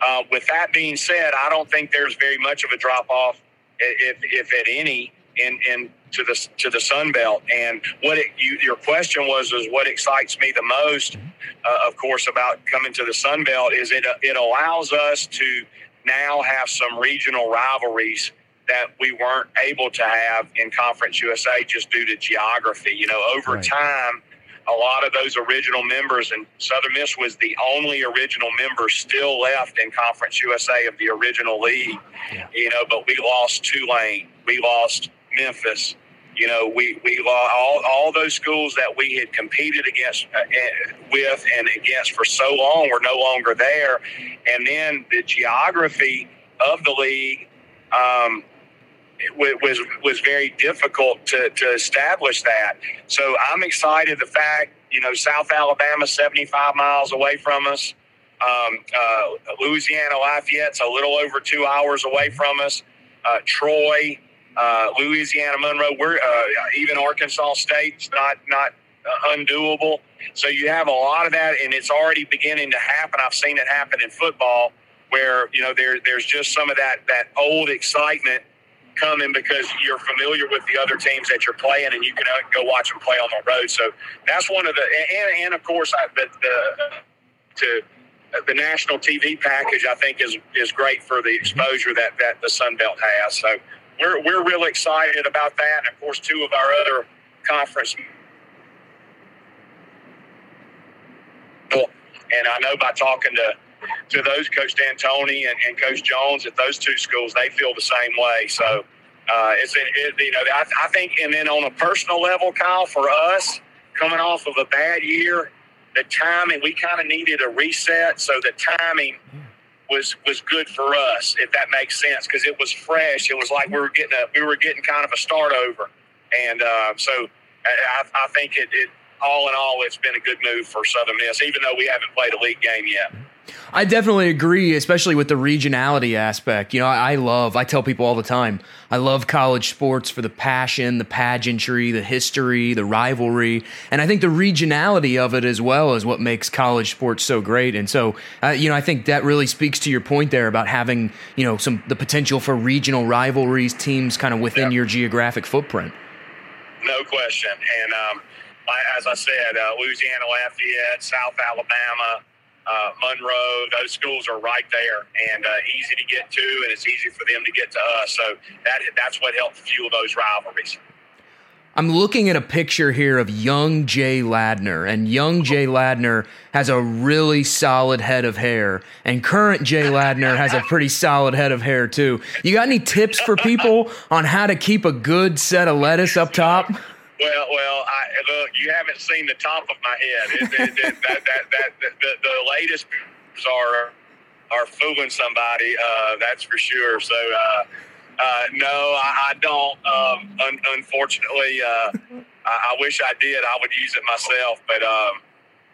Uh, with that being said, I don't think there's very much of a drop off, if, if at any, in, in to the to the Sun Belt. And what it, you, your question was is what excites me the most, uh, of course, about coming to the Sun Belt is it uh, it allows us to now have some regional rivalries that we weren't able to have in Conference USA just due to geography. You know, over right. time. A lot of those original members, and Southern Miss was the only original member still left in Conference USA of the original league. Yeah. You know, but we lost Tulane, we lost Memphis, you know, we we all all those schools that we had competed against uh, eh, with and against for so long were no longer there, and then the geography of the league. Um, was was very difficult to, to establish that. So I'm excited. The fact you know South Alabama, 75 miles away from us. Um, uh, Louisiana Lafayette's a little over two hours away from us. Uh, Troy, uh, Louisiana Monroe, we're uh, even Arkansas State's not not uh, undoable. So you have a lot of that, and it's already beginning to happen. I've seen it happen in football, where you know there there's just some of that that old excitement coming because you're familiar with the other teams that you're playing, and you can uh, go watch them play on the road. So that's one of the and, and of course I, the, the to the national TV package I think is is great for the exposure that that the Sun Belt has. So we're, we're really excited about that. And of course, two of our other conference. And I know by talking to to those Coach D'Antoni and, and Coach Jones at those two schools, they feel the same way. So uh, it's it, you know I, I think, and then on a personal level, Kyle, for us coming off of a bad year, the timing we kind of needed a reset. So the timing was was good for us, if that makes sense, because it was fresh. It was like we were getting a we were getting kind of a start over, and uh, so I, I think it, it all in all, it's been a good move for Southern Miss, even though we haven't played a league game yet. I definitely agree, especially with the regionality aspect. You know, I, I, love, I tell people all the time, I love college sports for the passion, the pageantry, the history, the rivalry. And I think the regionality of it as well is what makes college sports so great. And so, uh, you know, I think that really speaks to your point there about having, you know, some, the potential for regional rivalries, teams kind of within your geographic footprint. No question. And, um, as I said, uh, Louisiana Lafayette, South Alabama, uh, Monroe, those schools are right there and uh, easy to get to, and it's easy for them to get to us. So that that's what helped fuel those rivalries. I'm looking at a picture here of young Jay Ladner, and young Jay Ladner has a really solid head of hair, and current Jay Ladner has a pretty solid head of hair too. You got any tips for people on how to keep a good set of lettuce up top? Well, well, I, look, you haven't seen the top of my head. It, it, it, that, that, that, the, the latest are are fooling somebody. Uh, that's for sure. So, uh, uh, no, I, I don't. Um, un- unfortunately, uh, I, I, wish I did. I would use it myself, but. Um,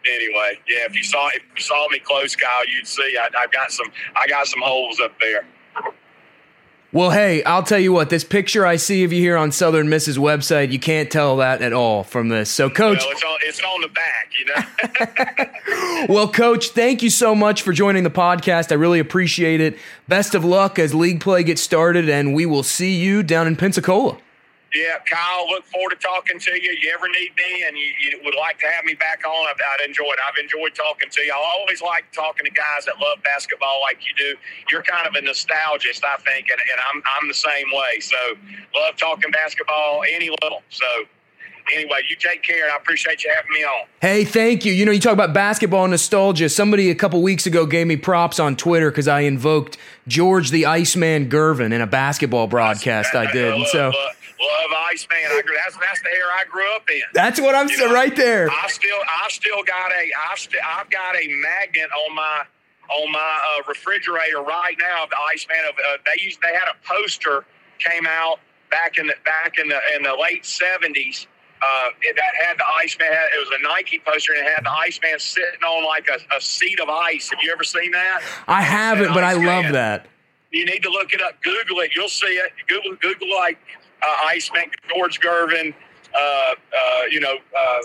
anyway, yeah. If you saw if you saw me close, Kyle, you'd see I, I've got some I got some holes up there. Well, hey, I'll tell you what, this picture I see of you here on Southern Miss's website, you can't tell that at all from this. So, Coach. Well, it's on, it's on the back, you know? well, Coach, thank you so much for joining the podcast. I really appreciate it. Best of luck as league play gets started, and we will see you down in Pensacola. Yeah, Kyle, look forward to talking to you. You ever need me and you, you would like to have me back on, I'd, I'd enjoy it. I've enjoyed talking to you. I always like talking to guys that love basketball like you do. You're kind of a nostalgist, I think, and, and I'm, I'm the same way. So, love talking basketball any little. So, anyway, you take care, and I appreciate you having me on. Hey, thank you. You know, you talk about basketball nostalgia. Somebody a couple weeks ago gave me props on Twitter because I invoked George the Iceman Gervin in a basketball broadcast I did. And so. Love Iceman. I grew, that's that's the era I grew up in. That's what I'm saying right there. I still I still got a I still I've got a magnet on my on my uh, refrigerator right now of the Iceman. Of uh, they used they had a poster came out back in the back in the in the late seventies. Uh, that had the Iceman. It was a Nike poster, and it had the Iceman sitting on like a, a seat of ice. Have you ever seen that? I haven't, but I love that. You need to look it up. Google it. You'll see it. Google Google like Iceman, George Gervin, uh, uh, you know, uh,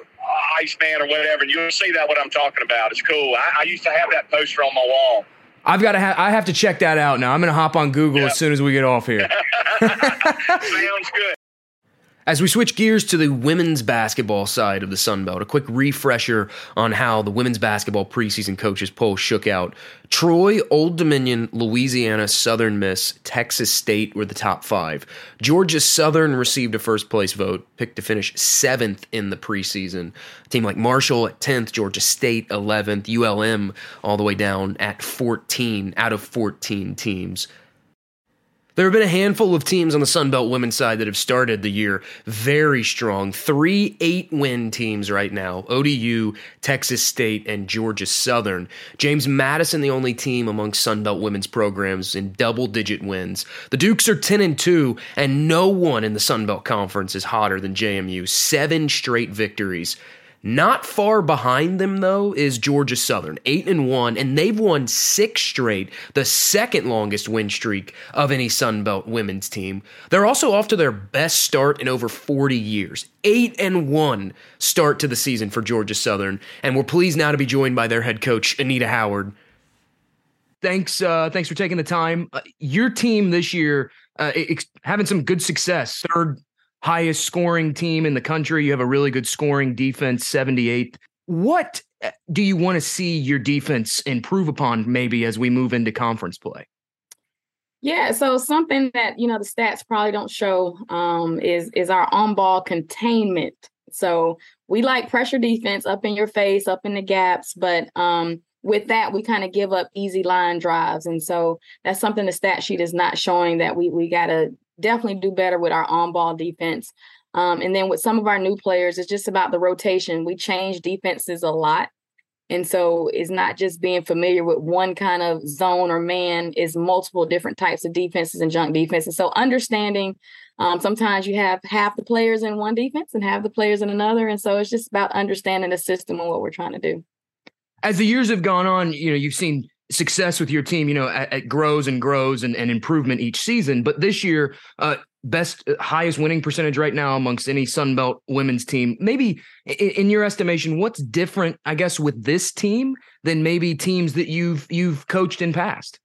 Iceman or whatever. And you'll see that what I'm talking about. It's cool. I, I used to have that poster on my wall. I've got to have. I have to check that out now. I'm going to hop on Google yep. as soon as we get off here. Sounds good. As we switch gears to the women's basketball side of the Sun Belt, a quick refresher on how the women's basketball preseason coaches poll shook out. Troy, Old Dominion, Louisiana, Southern Miss, Texas State were the top five. Georgia Southern received a first place vote, picked to finish seventh in the preseason. A team like Marshall at 10th, Georgia State 11th, ULM all the way down at 14 out of 14 teams. There have been a handful of teams on the Sun Belt women's side that have started the year very strong. Three eight win teams right now ODU, Texas State, and Georgia Southern. James Madison, the only team among Sun Belt women's programs in double digit wins. The Dukes are 10 and 2, and no one in the Sun Belt Conference is hotter than JMU. Seven straight victories. Not far behind them though is Georgia Southern, 8 and 1 and they've won 6 straight, the second longest win streak of any Sun Belt women's team. They're also off to their best start in over 40 years. 8 and 1 start to the season for Georgia Southern and we're pleased now to be joined by their head coach Anita Howard. Thanks uh, thanks for taking the time. Uh, your team this year uh, ex- having some good success. Third highest scoring team in the country. You have a really good scoring defense, 78th. What uh, do you want to see your defense improve upon maybe as we move into conference play? Yeah, so something that you know the stats probably don't show um, is is our on ball containment. So we like pressure defense up in your face, up in the gaps, but um, with that we kind of give up easy line drives, and so that's something the stat sheet is not showing that we we got to definitely do better with our on ball defense. Um, and then with some of our new players, it's just about the rotation. We change defenses a lot. And so it's not just being familiar with one kind of zone or man, is multiple different types of defenses and junk defenses. So understanding um, sometimes you have half the players in one defense and half the players in another. And so it's just about understanding the system and what we're trying to do. As the years have gone on, you know, you've seen success with your team, you know, it grows and grows and, and improvement each season. But this year, uh, best uh, highest winning percentage right now amongst any Sun Belt women's team. Maybe in, in, your estimation, what's different, I guess, with this team than maybe teams that you've you've coached in past?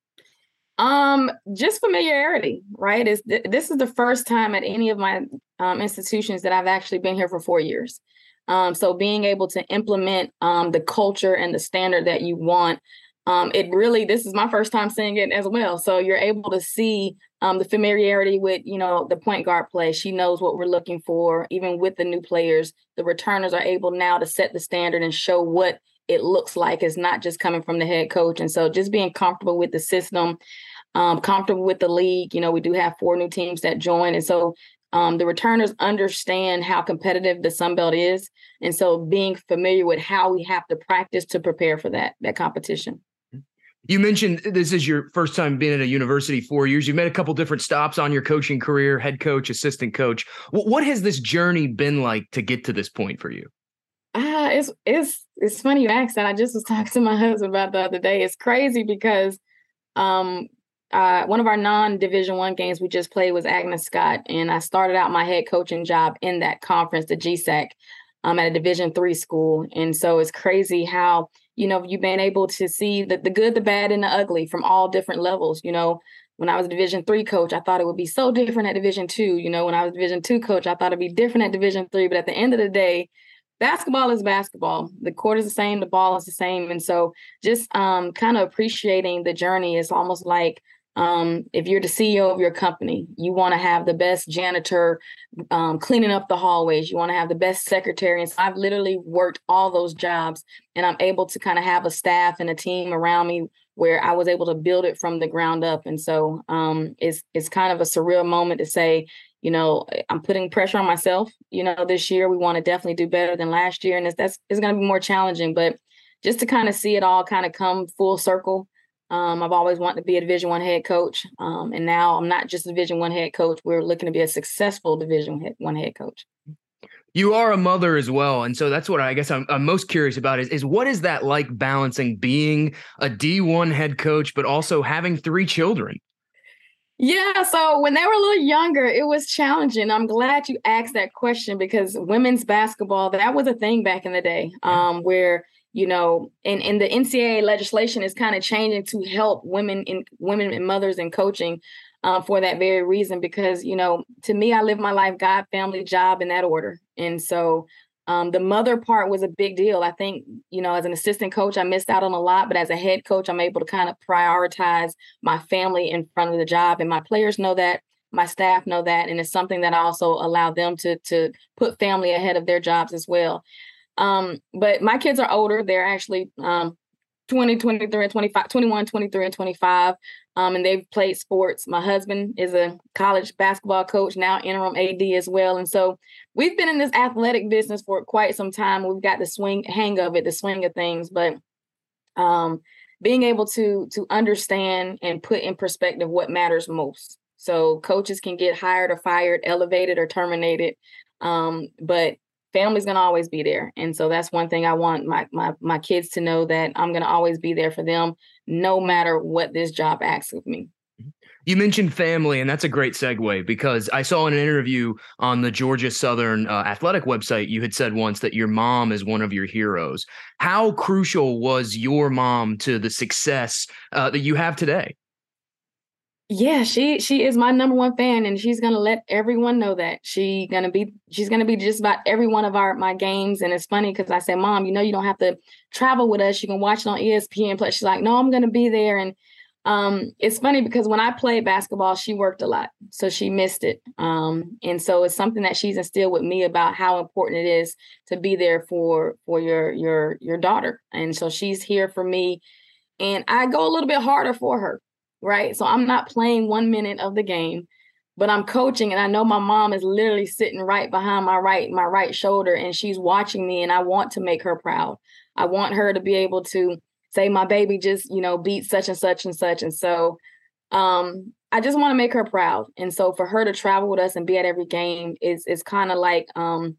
Um, just familiarity, right? Is th- this is the first time at any of my um, institutions that I've actually been here for four years. Um, so being able to implement um, the culture and the standard that you want um, it really this is my first time seeing it as well. So you're able to see um, the familiarity with you know the point guard play. She knows what we're looking for. Even with the new players the returners are able now to set the standard and show what it looks like. It's not just coming from the head coach. And so just being comfortable with the system um, comfortable with the league. You know we do have four new teams that join. And so um, the returners understand how competitive the Sun Belt is, and so being familiar with how we have to practice to prepare for that that competition. You mentioned this is your first time being at a university four years. You've made a couple different stops on your coaching career, head coach, assistant coach. What has this journey been like to get to this point for you? Uh, it's it's it's funny you asked that. I just was talking to my husband about the other day. It's crazy because um uh, one of our non-division one games we just played was Agnes Scott, and I started out my head coaching job in that conference, the GSAC, um, at a Division three school. And so it's crazy how you know, you've been able to see the, the good, the bad, and the ugly from all different levels. You know, when I was a Division three coach, I thought it would be so different at Division two. You know, when I was Division two coach, I thought it'd be different at Division three. But at the end of the day, basketball is basketball. The court is the same, the ball is the same. And so just um, kind of appreciating the journey is almost like um, if you're the CEO of your company, you want to have the best janitor um, cleaning up the hallways. You want to have the best secretary. And I've literally worked all those jobs, and I'm able to kind of have a staff and a team around me where I was able to build it from the ground up. And so um, it's it's kind of a surreal moment to say, you know, I'm putting pressure on myself. You know, this year we want to definitely do better than last year, and it's that's it's going to be more challenging, but just to kind of see it all kind of come full circle um, I've always wanted to be a Division One head coach, um, and now I'm not just a Division One head coach. We're looking to be a successful Division One head coach. You are a mother as well, and so that's what I guess I'm, I'm most curious about is is what is that like balancing being a D1 head coach but also having three children? Yeah, so when they were a little younger, it was challenging. I'm glad you asked that question because women's basketball that was a thing back in the day, um, where you know, and, and the NCAA legislation is kind of changing to help women in women and mothers in coaching um, for that very reason. Because you know, to me, I live my life God, family, job in that order, and so um, the mother part was a big deal. I think you know, as an assistant coach, I missed out on a lot, but as a head coach, I'm able to kind of prioritize my family in front of the job, and my players know that. My staff know that, and it's something that I also allow them to to put family ahead of their jobs as well. Um, but my kids are older. They're actually um 20, 23, and 25, 21, 23, and 25. Um, and they've played sports. My husband is a college basketball coach, now interim AD as well. And so we've been in this athletic business for quite some time. We've got the swing hang of it, the swing of things. But um, being able to to understand and put in perspective what matters most. So coaches can get hired or fired, elevated or terminated. Um, but family's gonna always be there. And so that's one thing I want my my my kids to know that I'm gonna always be there for them, no matter what this job asks of me. You mentioned family, and that's a great segue because I saw in an interview on the Georgia Southern uh, Athletic website, you had said once that your mom is one of your heroes. How crucial was your mom to the success uh, that you have today? Yeah she she is my number one fan and she's gonna let everyone know that. She gonna be she's gonna be just about every one of our my games and it's funny because i said mom you know you don't have to travel with us. You can watch it on espn plus she's like no i'm gonna be there. And um it's funny because when i played basketball she worked a lot so she missed it. Um and so it's something that she's instilled with me about how important it is to be there for for your your your daughter. And so she's here for me and i go a little bit harder for her right? So I'm not playing one minute of the game, but I'm coaching and I know my mom is literally sitting right behind my right my right shoulder and she's watching me and I want to make her proud. I want her to be able to say my baby just, you know, beat such and such and such and so um I just want to make her proud. And so for her to travel with us and be at every game is is kind of like um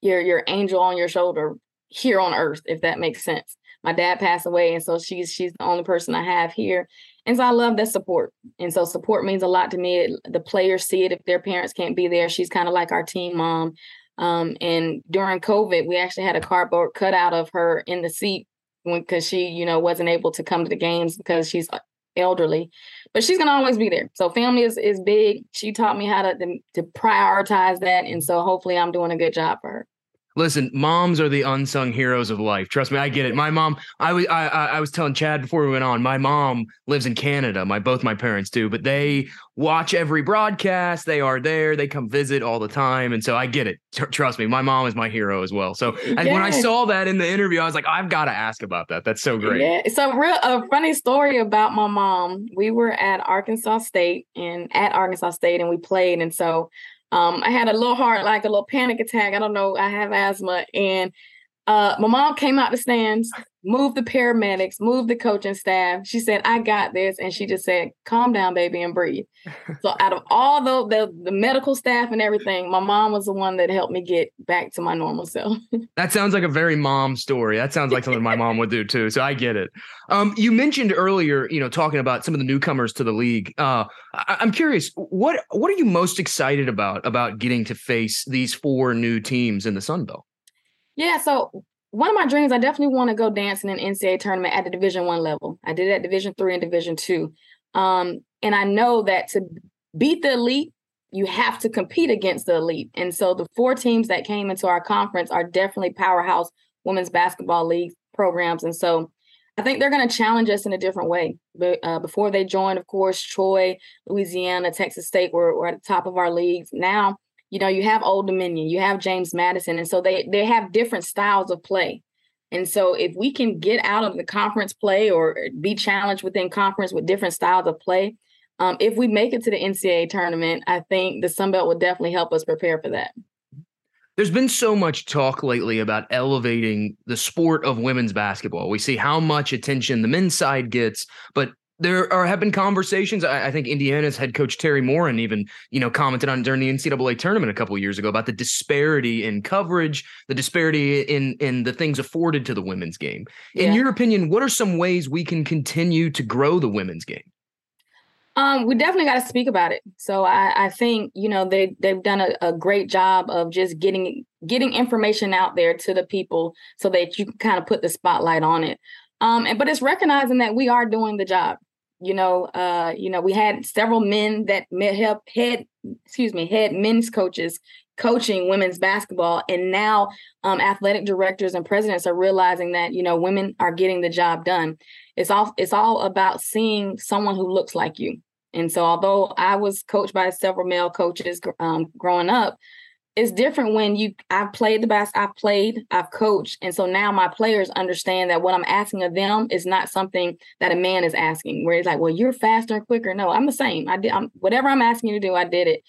your your angel on your shoulder here on earth if that makes sense my dad passed away, and so she's she's the only person I have here. And so I love that support. And so support means a lot to me. The players see it if their parents can't be there. She's kind of like our team mom. Um, and during COVID, we actually had a cardboard cutout of her in the seat because she, you know, wasn't able to come to the games because she's uh, elderly. But she's gonna always be there. So family is is big. She taught me how to to prioritize that, and so hopefully I'm doing a good job for her. Listen, moms are the unsung heroes of life. Trust me, I get it. My mom, I was, I, I was telling Chad before we went on. My mom lives in Canada. My both my parents do, but they watch every broadcast. They are there. They come visit all the time, and so I get it. Trust me, my mom is my hero as well. So, and when I saw that in the interview, I was like, I've got to ask about that. That's so great. Yeah. So, real a funny story about my mom. We were at Arkansas State and at Arkansas State, and we played, and so um, I had a little heart, like a little panic attack. I don't know. I have asthma, and uh, my mom came out the stands, moved the paramedics, move the coaching staff. She said, "I got this," and she just said, "Calm down, baby, and breathe." so, out of all the, the the medical staff and everything, my mom was the one that helped me get back to my normal self. that sounds like a very mom story. That sounds like something my mom would do too. So I get it. Um, you mentioned earlier, you know, talking about some of the newcomers to the league. Uh, I- I'm curious, what what are you most excited about about getting to face these four new teams in the Sun Belt? Yeah, so one of my dreams, I definitely want to go dance in an NCAA tournament at the Division One level. I did it at Division Three and Division Two, um, and I know that to beat the elite, you have to compete against the elite. And so the four teams that came into our conference are definitely powerhouse women's basketball league programs, and so I think they're going to challenge us in a different way. But uh, before they joined, of course, Troy, Louisiana, Texas State were, were at the top of our leagues. Now you know, you have Old Dominion, you have James Madison, and so they they have different styles of play. And so if we can get out of the conference play or be challenged within conference with different styles of play, um, if we make it to the NCAA tournament, I think the Sun Belt will definitely help us prepare for that. There's been so much talk lately about elevating the sport of women's basketball. We see how much attention the men's side gets, but there are have been conversations. I, I, think Indiana's head coach Teri Moren even you know commented on during the NCAA tournament a couple years ago about the disparity in coverage, the disparity in in the things afforded to the women's game. In yeah. your opinion, what are some ways we can continue to grow the women's game? Um, we definitely got to speak about it. So I, I think you know they they've done a, a great job of just getting getting information out there to the people so that you can kind of put the spotlight on it. Um, and, but it's recognizing that we are doing the job. You know, uh, you know, we had several men that help head, excuse me, head men's coaches coaching women's basketball, and now um, athletic directors and presidents are realizing that you know women are getting the job done. It's all it's all about seeing someone who looks like you. And so, although I was coached by several male coaches um, growing up, it's different when you I've played the best I've played, I've coached, and so now my players understand that what I'm asking of them is not something that a man is asking. Where it's like, well, you're faster and quicker. No, I'm the same. I did I'm, whatever I'm asking you to do, I did it.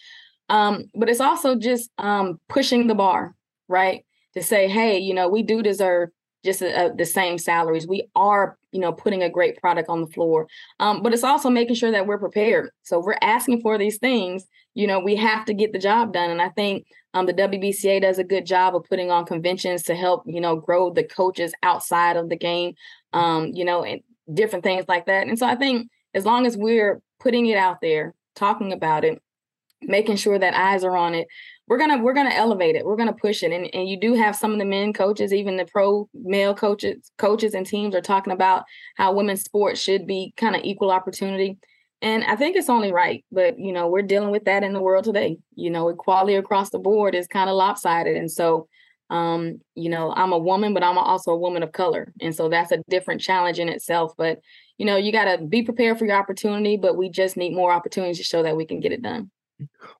Um, but it's also just um, pushing the bar, right? To say, hey, you know, we do deserve just a, a, the same salaries. We are, you know, putting a great product on the floor. Um, but it's also making sure that we're prepared. So we're asking for these things. You know, we have to get the job done. And I think um, the WBCA does a good job of putting on conventions to help, you know, grow the coaches outside of the game, um, you know, and different things like that. And so I think as long as we're putting it out there, talking about it, making sure that eyes are on it, we're gonna we're gonna elevate it. We're gonna push it. And and you do have some of the men coaches, even the pro male coaches, coaches and teams are talking about how women's sports should be kind of equal opportunity. And I think it's only right, but you know, we're dealing with that in the world today. You know, equality across the board is kind of lopsided. And so, um, you know, I'm a woman, but I'm also a woman of color. And so that's a different challenge in itself. But, you know, you got to be prepared for your opportunity, but we just need more opportunities to show that we can get it done.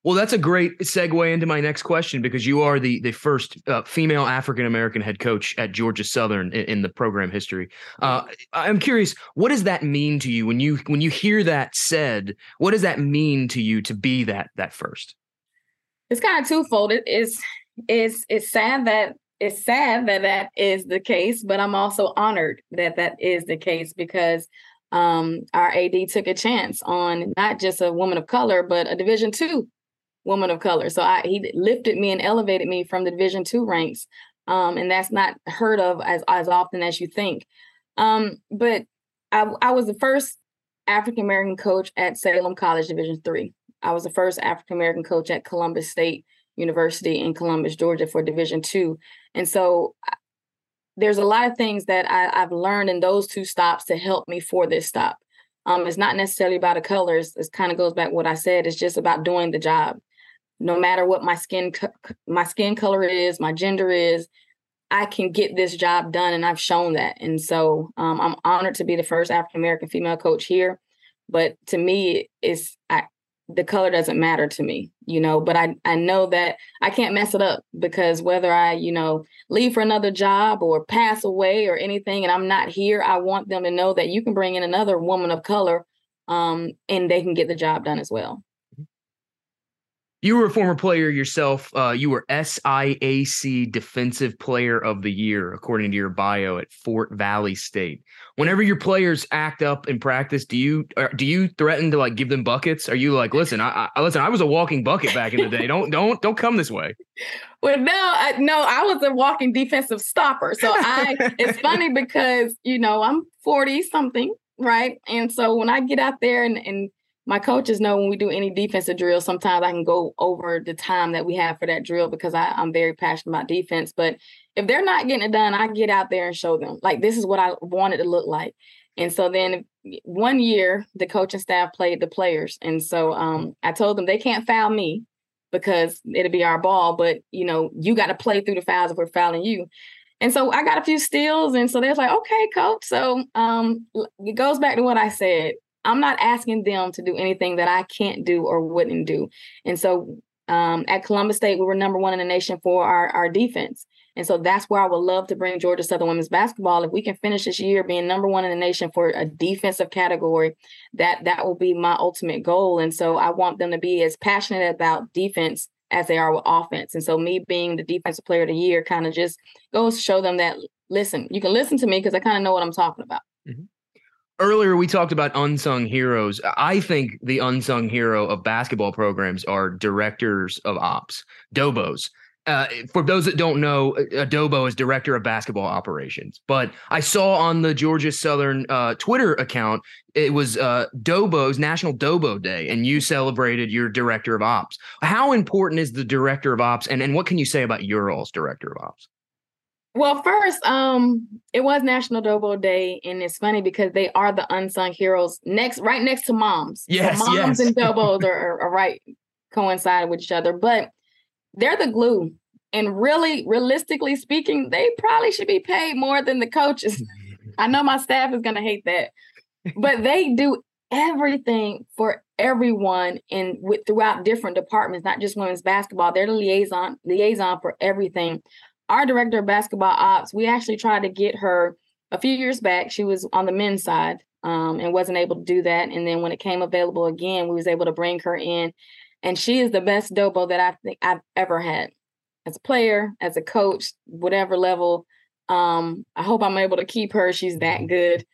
Well, that's a great segue into my next question because you are the the first uh, female African American head coach at Georgia Southern in, in the program history. Uh, I'm curious, what does that mean to you when you when you hear that said? What does that mean to you to be that that first? It's kind of twofold. It is it's it's sad that it's sad that that is the case, but I'm also honored that that is the case because um, our AD took a chance on not just a woman of color, but a Division two woman of color. So I, he lifted me and elevated me from the Division two ranks, um, and that's not heard of as as often as you think. Um, but I, I was the first African American coach at Salem College Division three. I was the first African American coach at Columbus State University in Columbus, Georgia for Division two. And so there's a lot of things that I, have learned in those two stops to help me for this stop. Um, it's not necessarily about the colors. It kind of goes back what I said. It's just about doing the job. No matter what my skin my skin color is, my gender is, I can get this job done, and I've shown that. And so um, I'm honored to be the first African American female coach here. But to me, it's I, the color doesn't matter to me, you know, but I, I know that I can't mess it up because whether I, you know, leave for another job or pass away or anything and I'm not here, I want them to know that you can bring in another woman of color um, and they can get the job done as well. You were a former player yourself. Uh, you were SIAC Defensive Player of the Year, according to your bio at Fort Valley State. Whenever your players act up in practice, do you uh, do you threaten to like give them buckets? Are you like, listen, I, I listen, I was a walking bucket back in the day. Don't don't don't come this way. Well, no, I, no, I was a walking defensive stopper. So I, it's funny because you know I'm forty something, right? And so when I get out there and and my coaches know when we do any defensive drill, sometimes I can go over the time that we have for that drill because I, I'm very passionate about defense. But if they're not getting it done, I get out there and show them like this is what I wanted it to look like. And so then one year the coaching staff played the players. And so um, I told them they can't foul me because it'll be our ball, but you know, you got to play through the fouls if we're fouling you. And so I got a few steals. And so they're like, okay, coach. So um, it goes back to what I said. I'm not asking them to do anything that I can't do or wouldn't do. And so um, at Columbus State, we were number one in the nation for our, our defense. And so that's where I would love to bring Georgia Southern women's basketball. If we can finish this year being number one in the nation for a defensive category, that that will be my ultimate goal. And so I want them to be as passionate about defense as they are with offense. And so me being the defensive player of the year kind of just goes to show them that listen, you can listen to me because I kind of know what I'm talking about. Mm-hmm earlier we talked about unsung heroes. I think the unsung hero of basketball programs are directors of ops, dobos. Uh, for those that don't know, a Dobo is director of basketball operations. But I saw on the Georgia Southern uh, Twitter account, it was uh, Dobo's National Dobo Day, and you celebrated your director of ops. How important is the director of ops, and, and what can you say about your all's director of ops? Well, first, um, it was National Dobo Day, and it's funny because they are the unsung heroes next, right next to moms. Yes, so moms yes. and Dobos are, are, are right coincide with each other, but they're the glue. And really, realistically speaking, they probably should be paid more than the coaches. I know my staff is going to hate that, but they do everything for everyone and with throughout different departments, not just women's basketball. They're the liaison liaison for everything our director of basketball ops, we actually tried to get her a few years back. She was on the men's side um, and wasn't able to do that. And then when it came available again, we was able to bring her in. And she is the best Dobo that I think I've ever had as a player, as a coach, whatever level. Um, I hope I'm able to keep her. She's that mm-hmm. good.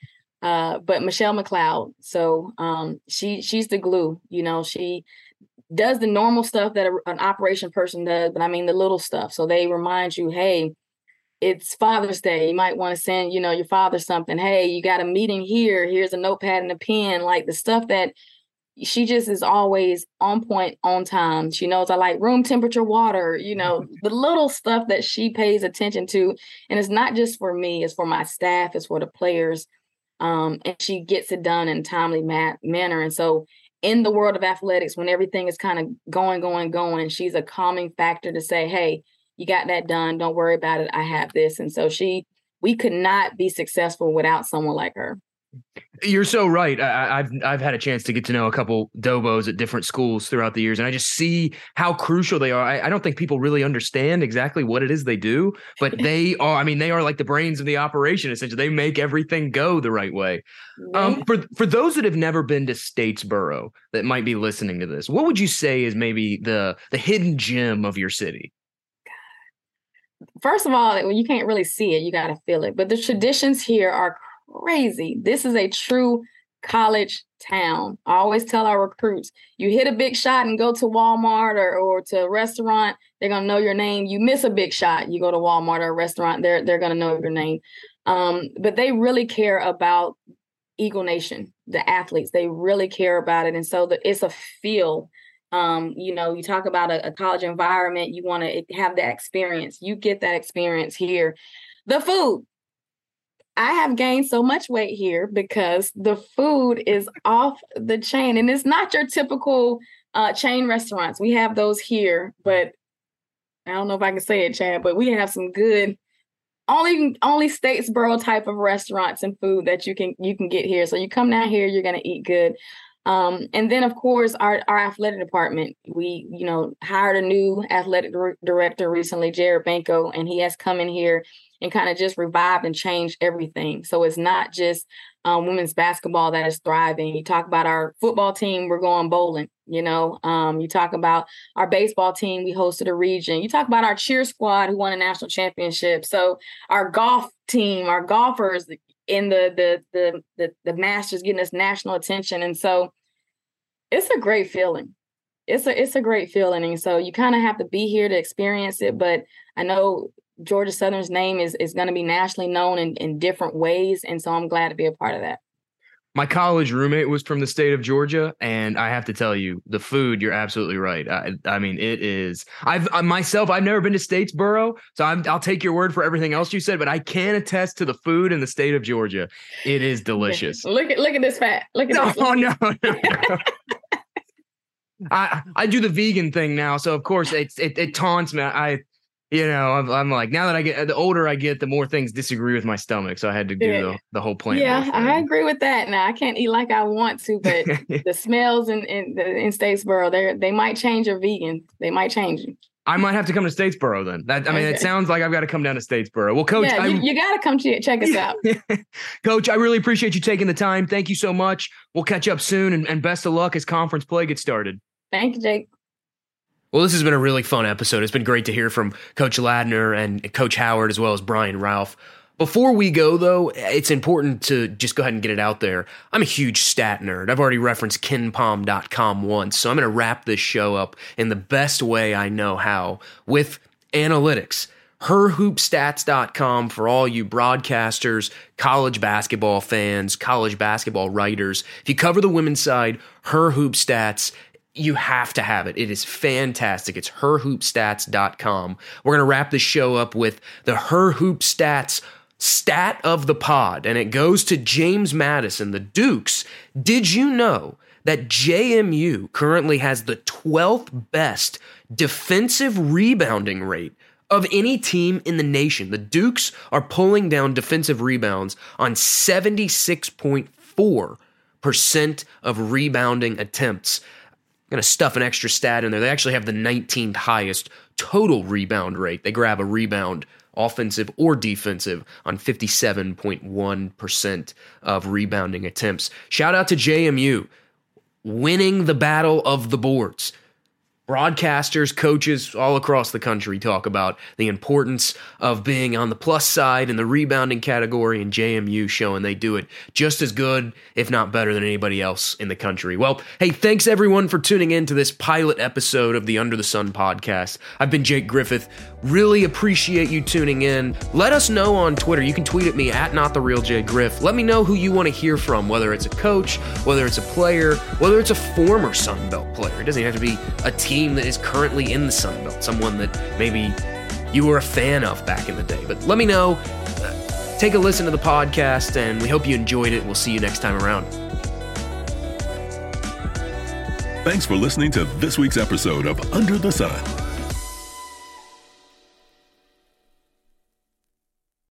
Uh, but Michelle McLeod, so um, she she's the glue. You know, she does the normal stuff that a, an operation person does, but I mean the little stuff. So they remind you, hey, it's Father's Day. You might want to send, you know, your father something. Hey, you got a meeting here. Here's a notepad and a pen. Like the stuff that she just is always on point, on time. She knows I like room temperature water, you know, the little stuff that she pays attention to. And it's not just for me, it's for my staff, it's for the players. Um, and she gets it done in timely ma- manner. And so in the world of athletics, when everything is kind of going, going, going, she's a calming factor to say, hey, you got that done. Don't worry about it. I have this. And so she, we could not be successful without someone like her. You're so right. I, have I've had a chance to get to know a couple Dobos at different schools throughout the years, and I just see how crucial they are. I, I don't think people really understand exactly what it is they do, but they are. I mean, they are like the brains of the operation. Essentially, they make everything go the right way. Um, for for those that have never been to Statesboro that might be listening to this, what would you say is maybe the the hidden gem of your city? First of all, you can't really see it; you got to feel it. But the traditions here are crazy. This is a true college town. I always tell our recruits, you hit a big shot and go to Walmart or, or to a restaurant, they're gonna know your name. You miss a big shot, you go to Walmart or a restaurant, they're they're gonna know your name. Um, but they really care about Eagle Nation, the athletes. They really care about it, and so the, it's a feel. Um, you know, you talk about a, a college environment. You want to have that experience. You get that experience here. The food, I have gained so much weight here because the food is off the chain and it's not your typical uh, chain restaurants. We have those here, but I don't know if I can say it, Chad, but we have some good only only Statesboro type of restaurants and food that you can you can get here. So you come down here, you're gonna eat good. Um, and then of course our our athletic department, we you know hired a new athletic director recently, Jared Benko, and he has come in here and kind of just revived and changed everything. So it's not just um, women's basketball that is thriving. You talk about our football team, we're going bowling. You know, um, you talk about our baseball team, we hosted a region. You talk about our cheer squad who won a national championship. So our golf team, our golfers in the the the the, the Masters getting this national attention, and so it's a great feeling. It's a it's a great feeling, and so you kind of have to be here to experience it. But I know Georgia Southern's name is is going to be nationally known in, in different ways, and so I'm glad to be a part of that. My college roommate was from the state of Georgia, and I have to tell you, the food. You're absolutely right. I, I mean, it is. I've I, myself, I've never been to Statesboro, so i will take your word for everything else you said. But I can attest to the food in the state of Georgia. It is delicious. Look at look at this fat. Look at no, this. Oh no, no, no. I I do the vegan thing now, so of course it it, it taunts me. I you know, I'm, I'm, like now that I get the older I get, the more things disagree with my stomach. So I had to do yeah. the, the whole plant. Yeah, I agree with that. Now I can't eat like I want to, but the smells in in, the, in Statesboro, they they might change your vegan. They might change you. I might have to come to Statesboro then. That I mean, it sounds like I've got to come down to Statesboro. Well, Coach, yeah, you, you got to come to check us out. Coach, I really appreciate you taking the time. Thank you so much. We'll catch up soon, and, and best of luck as conference play gets started. Thank you, Jake. Well, this has been a really fun episode. It's been great to hear from Coach Ladner and Coach Howard as well as Brian Rauf. Before we go, though, it's important to just go ahead and get it out there. I'm a huge stat nerd. I've already referenced kenpom.com once, so I'm going to wrap this show up in the best way I know how with analytics. HerHoopStats.com for all you broadcasters, college basketball fans, college basketball writers. If you cover the women's side, Her Hoop Stats you have to have it. It is fantastic. It's herhoopstats.com. We're going to wrap this show up with the Her Hoop Stats stat of the pod, and it goes to James Madison, the Dukes. Did you know that JMU currently has the 12th best defensive rebounding rate? Of any team in the nation, the Dukes are pulling down defensive rebounds on 76.4% of rebounding attempts going to stuff an extra stat in there. They actually have the 19th highest total rebound rate. They grab a rebound, offensive or defensive, on 57.1% of rebounding attempts. Shout out to JMU winning the battle of the boards broadcasters, coaches all across the country talk about the importance of being on the plus side in the rebounding category, and JMU showing they do it just as good, if not better, than anybody else in the country. Well, hey, thanks everyone for tuning in to this pilot episode of the Under the Sun podcast. I've been Jake Griffith. Really appreciate you tuning in. Let us know on Twitter. You can tweet at me at not the real J Griff. Let me know who you want to hear from, whether it's a coach, whether it's a player, whether it's a former Sun Belt player. It doesn't have to be a team that is currently in the Sun Belt, someone that maybe you were a fan of back in the day. But let me know. Uh, take a listen to the podcast, and we hope you enjoyed it. We'll see you next time around. Thanks for listening to this week's episode of Under the Sun.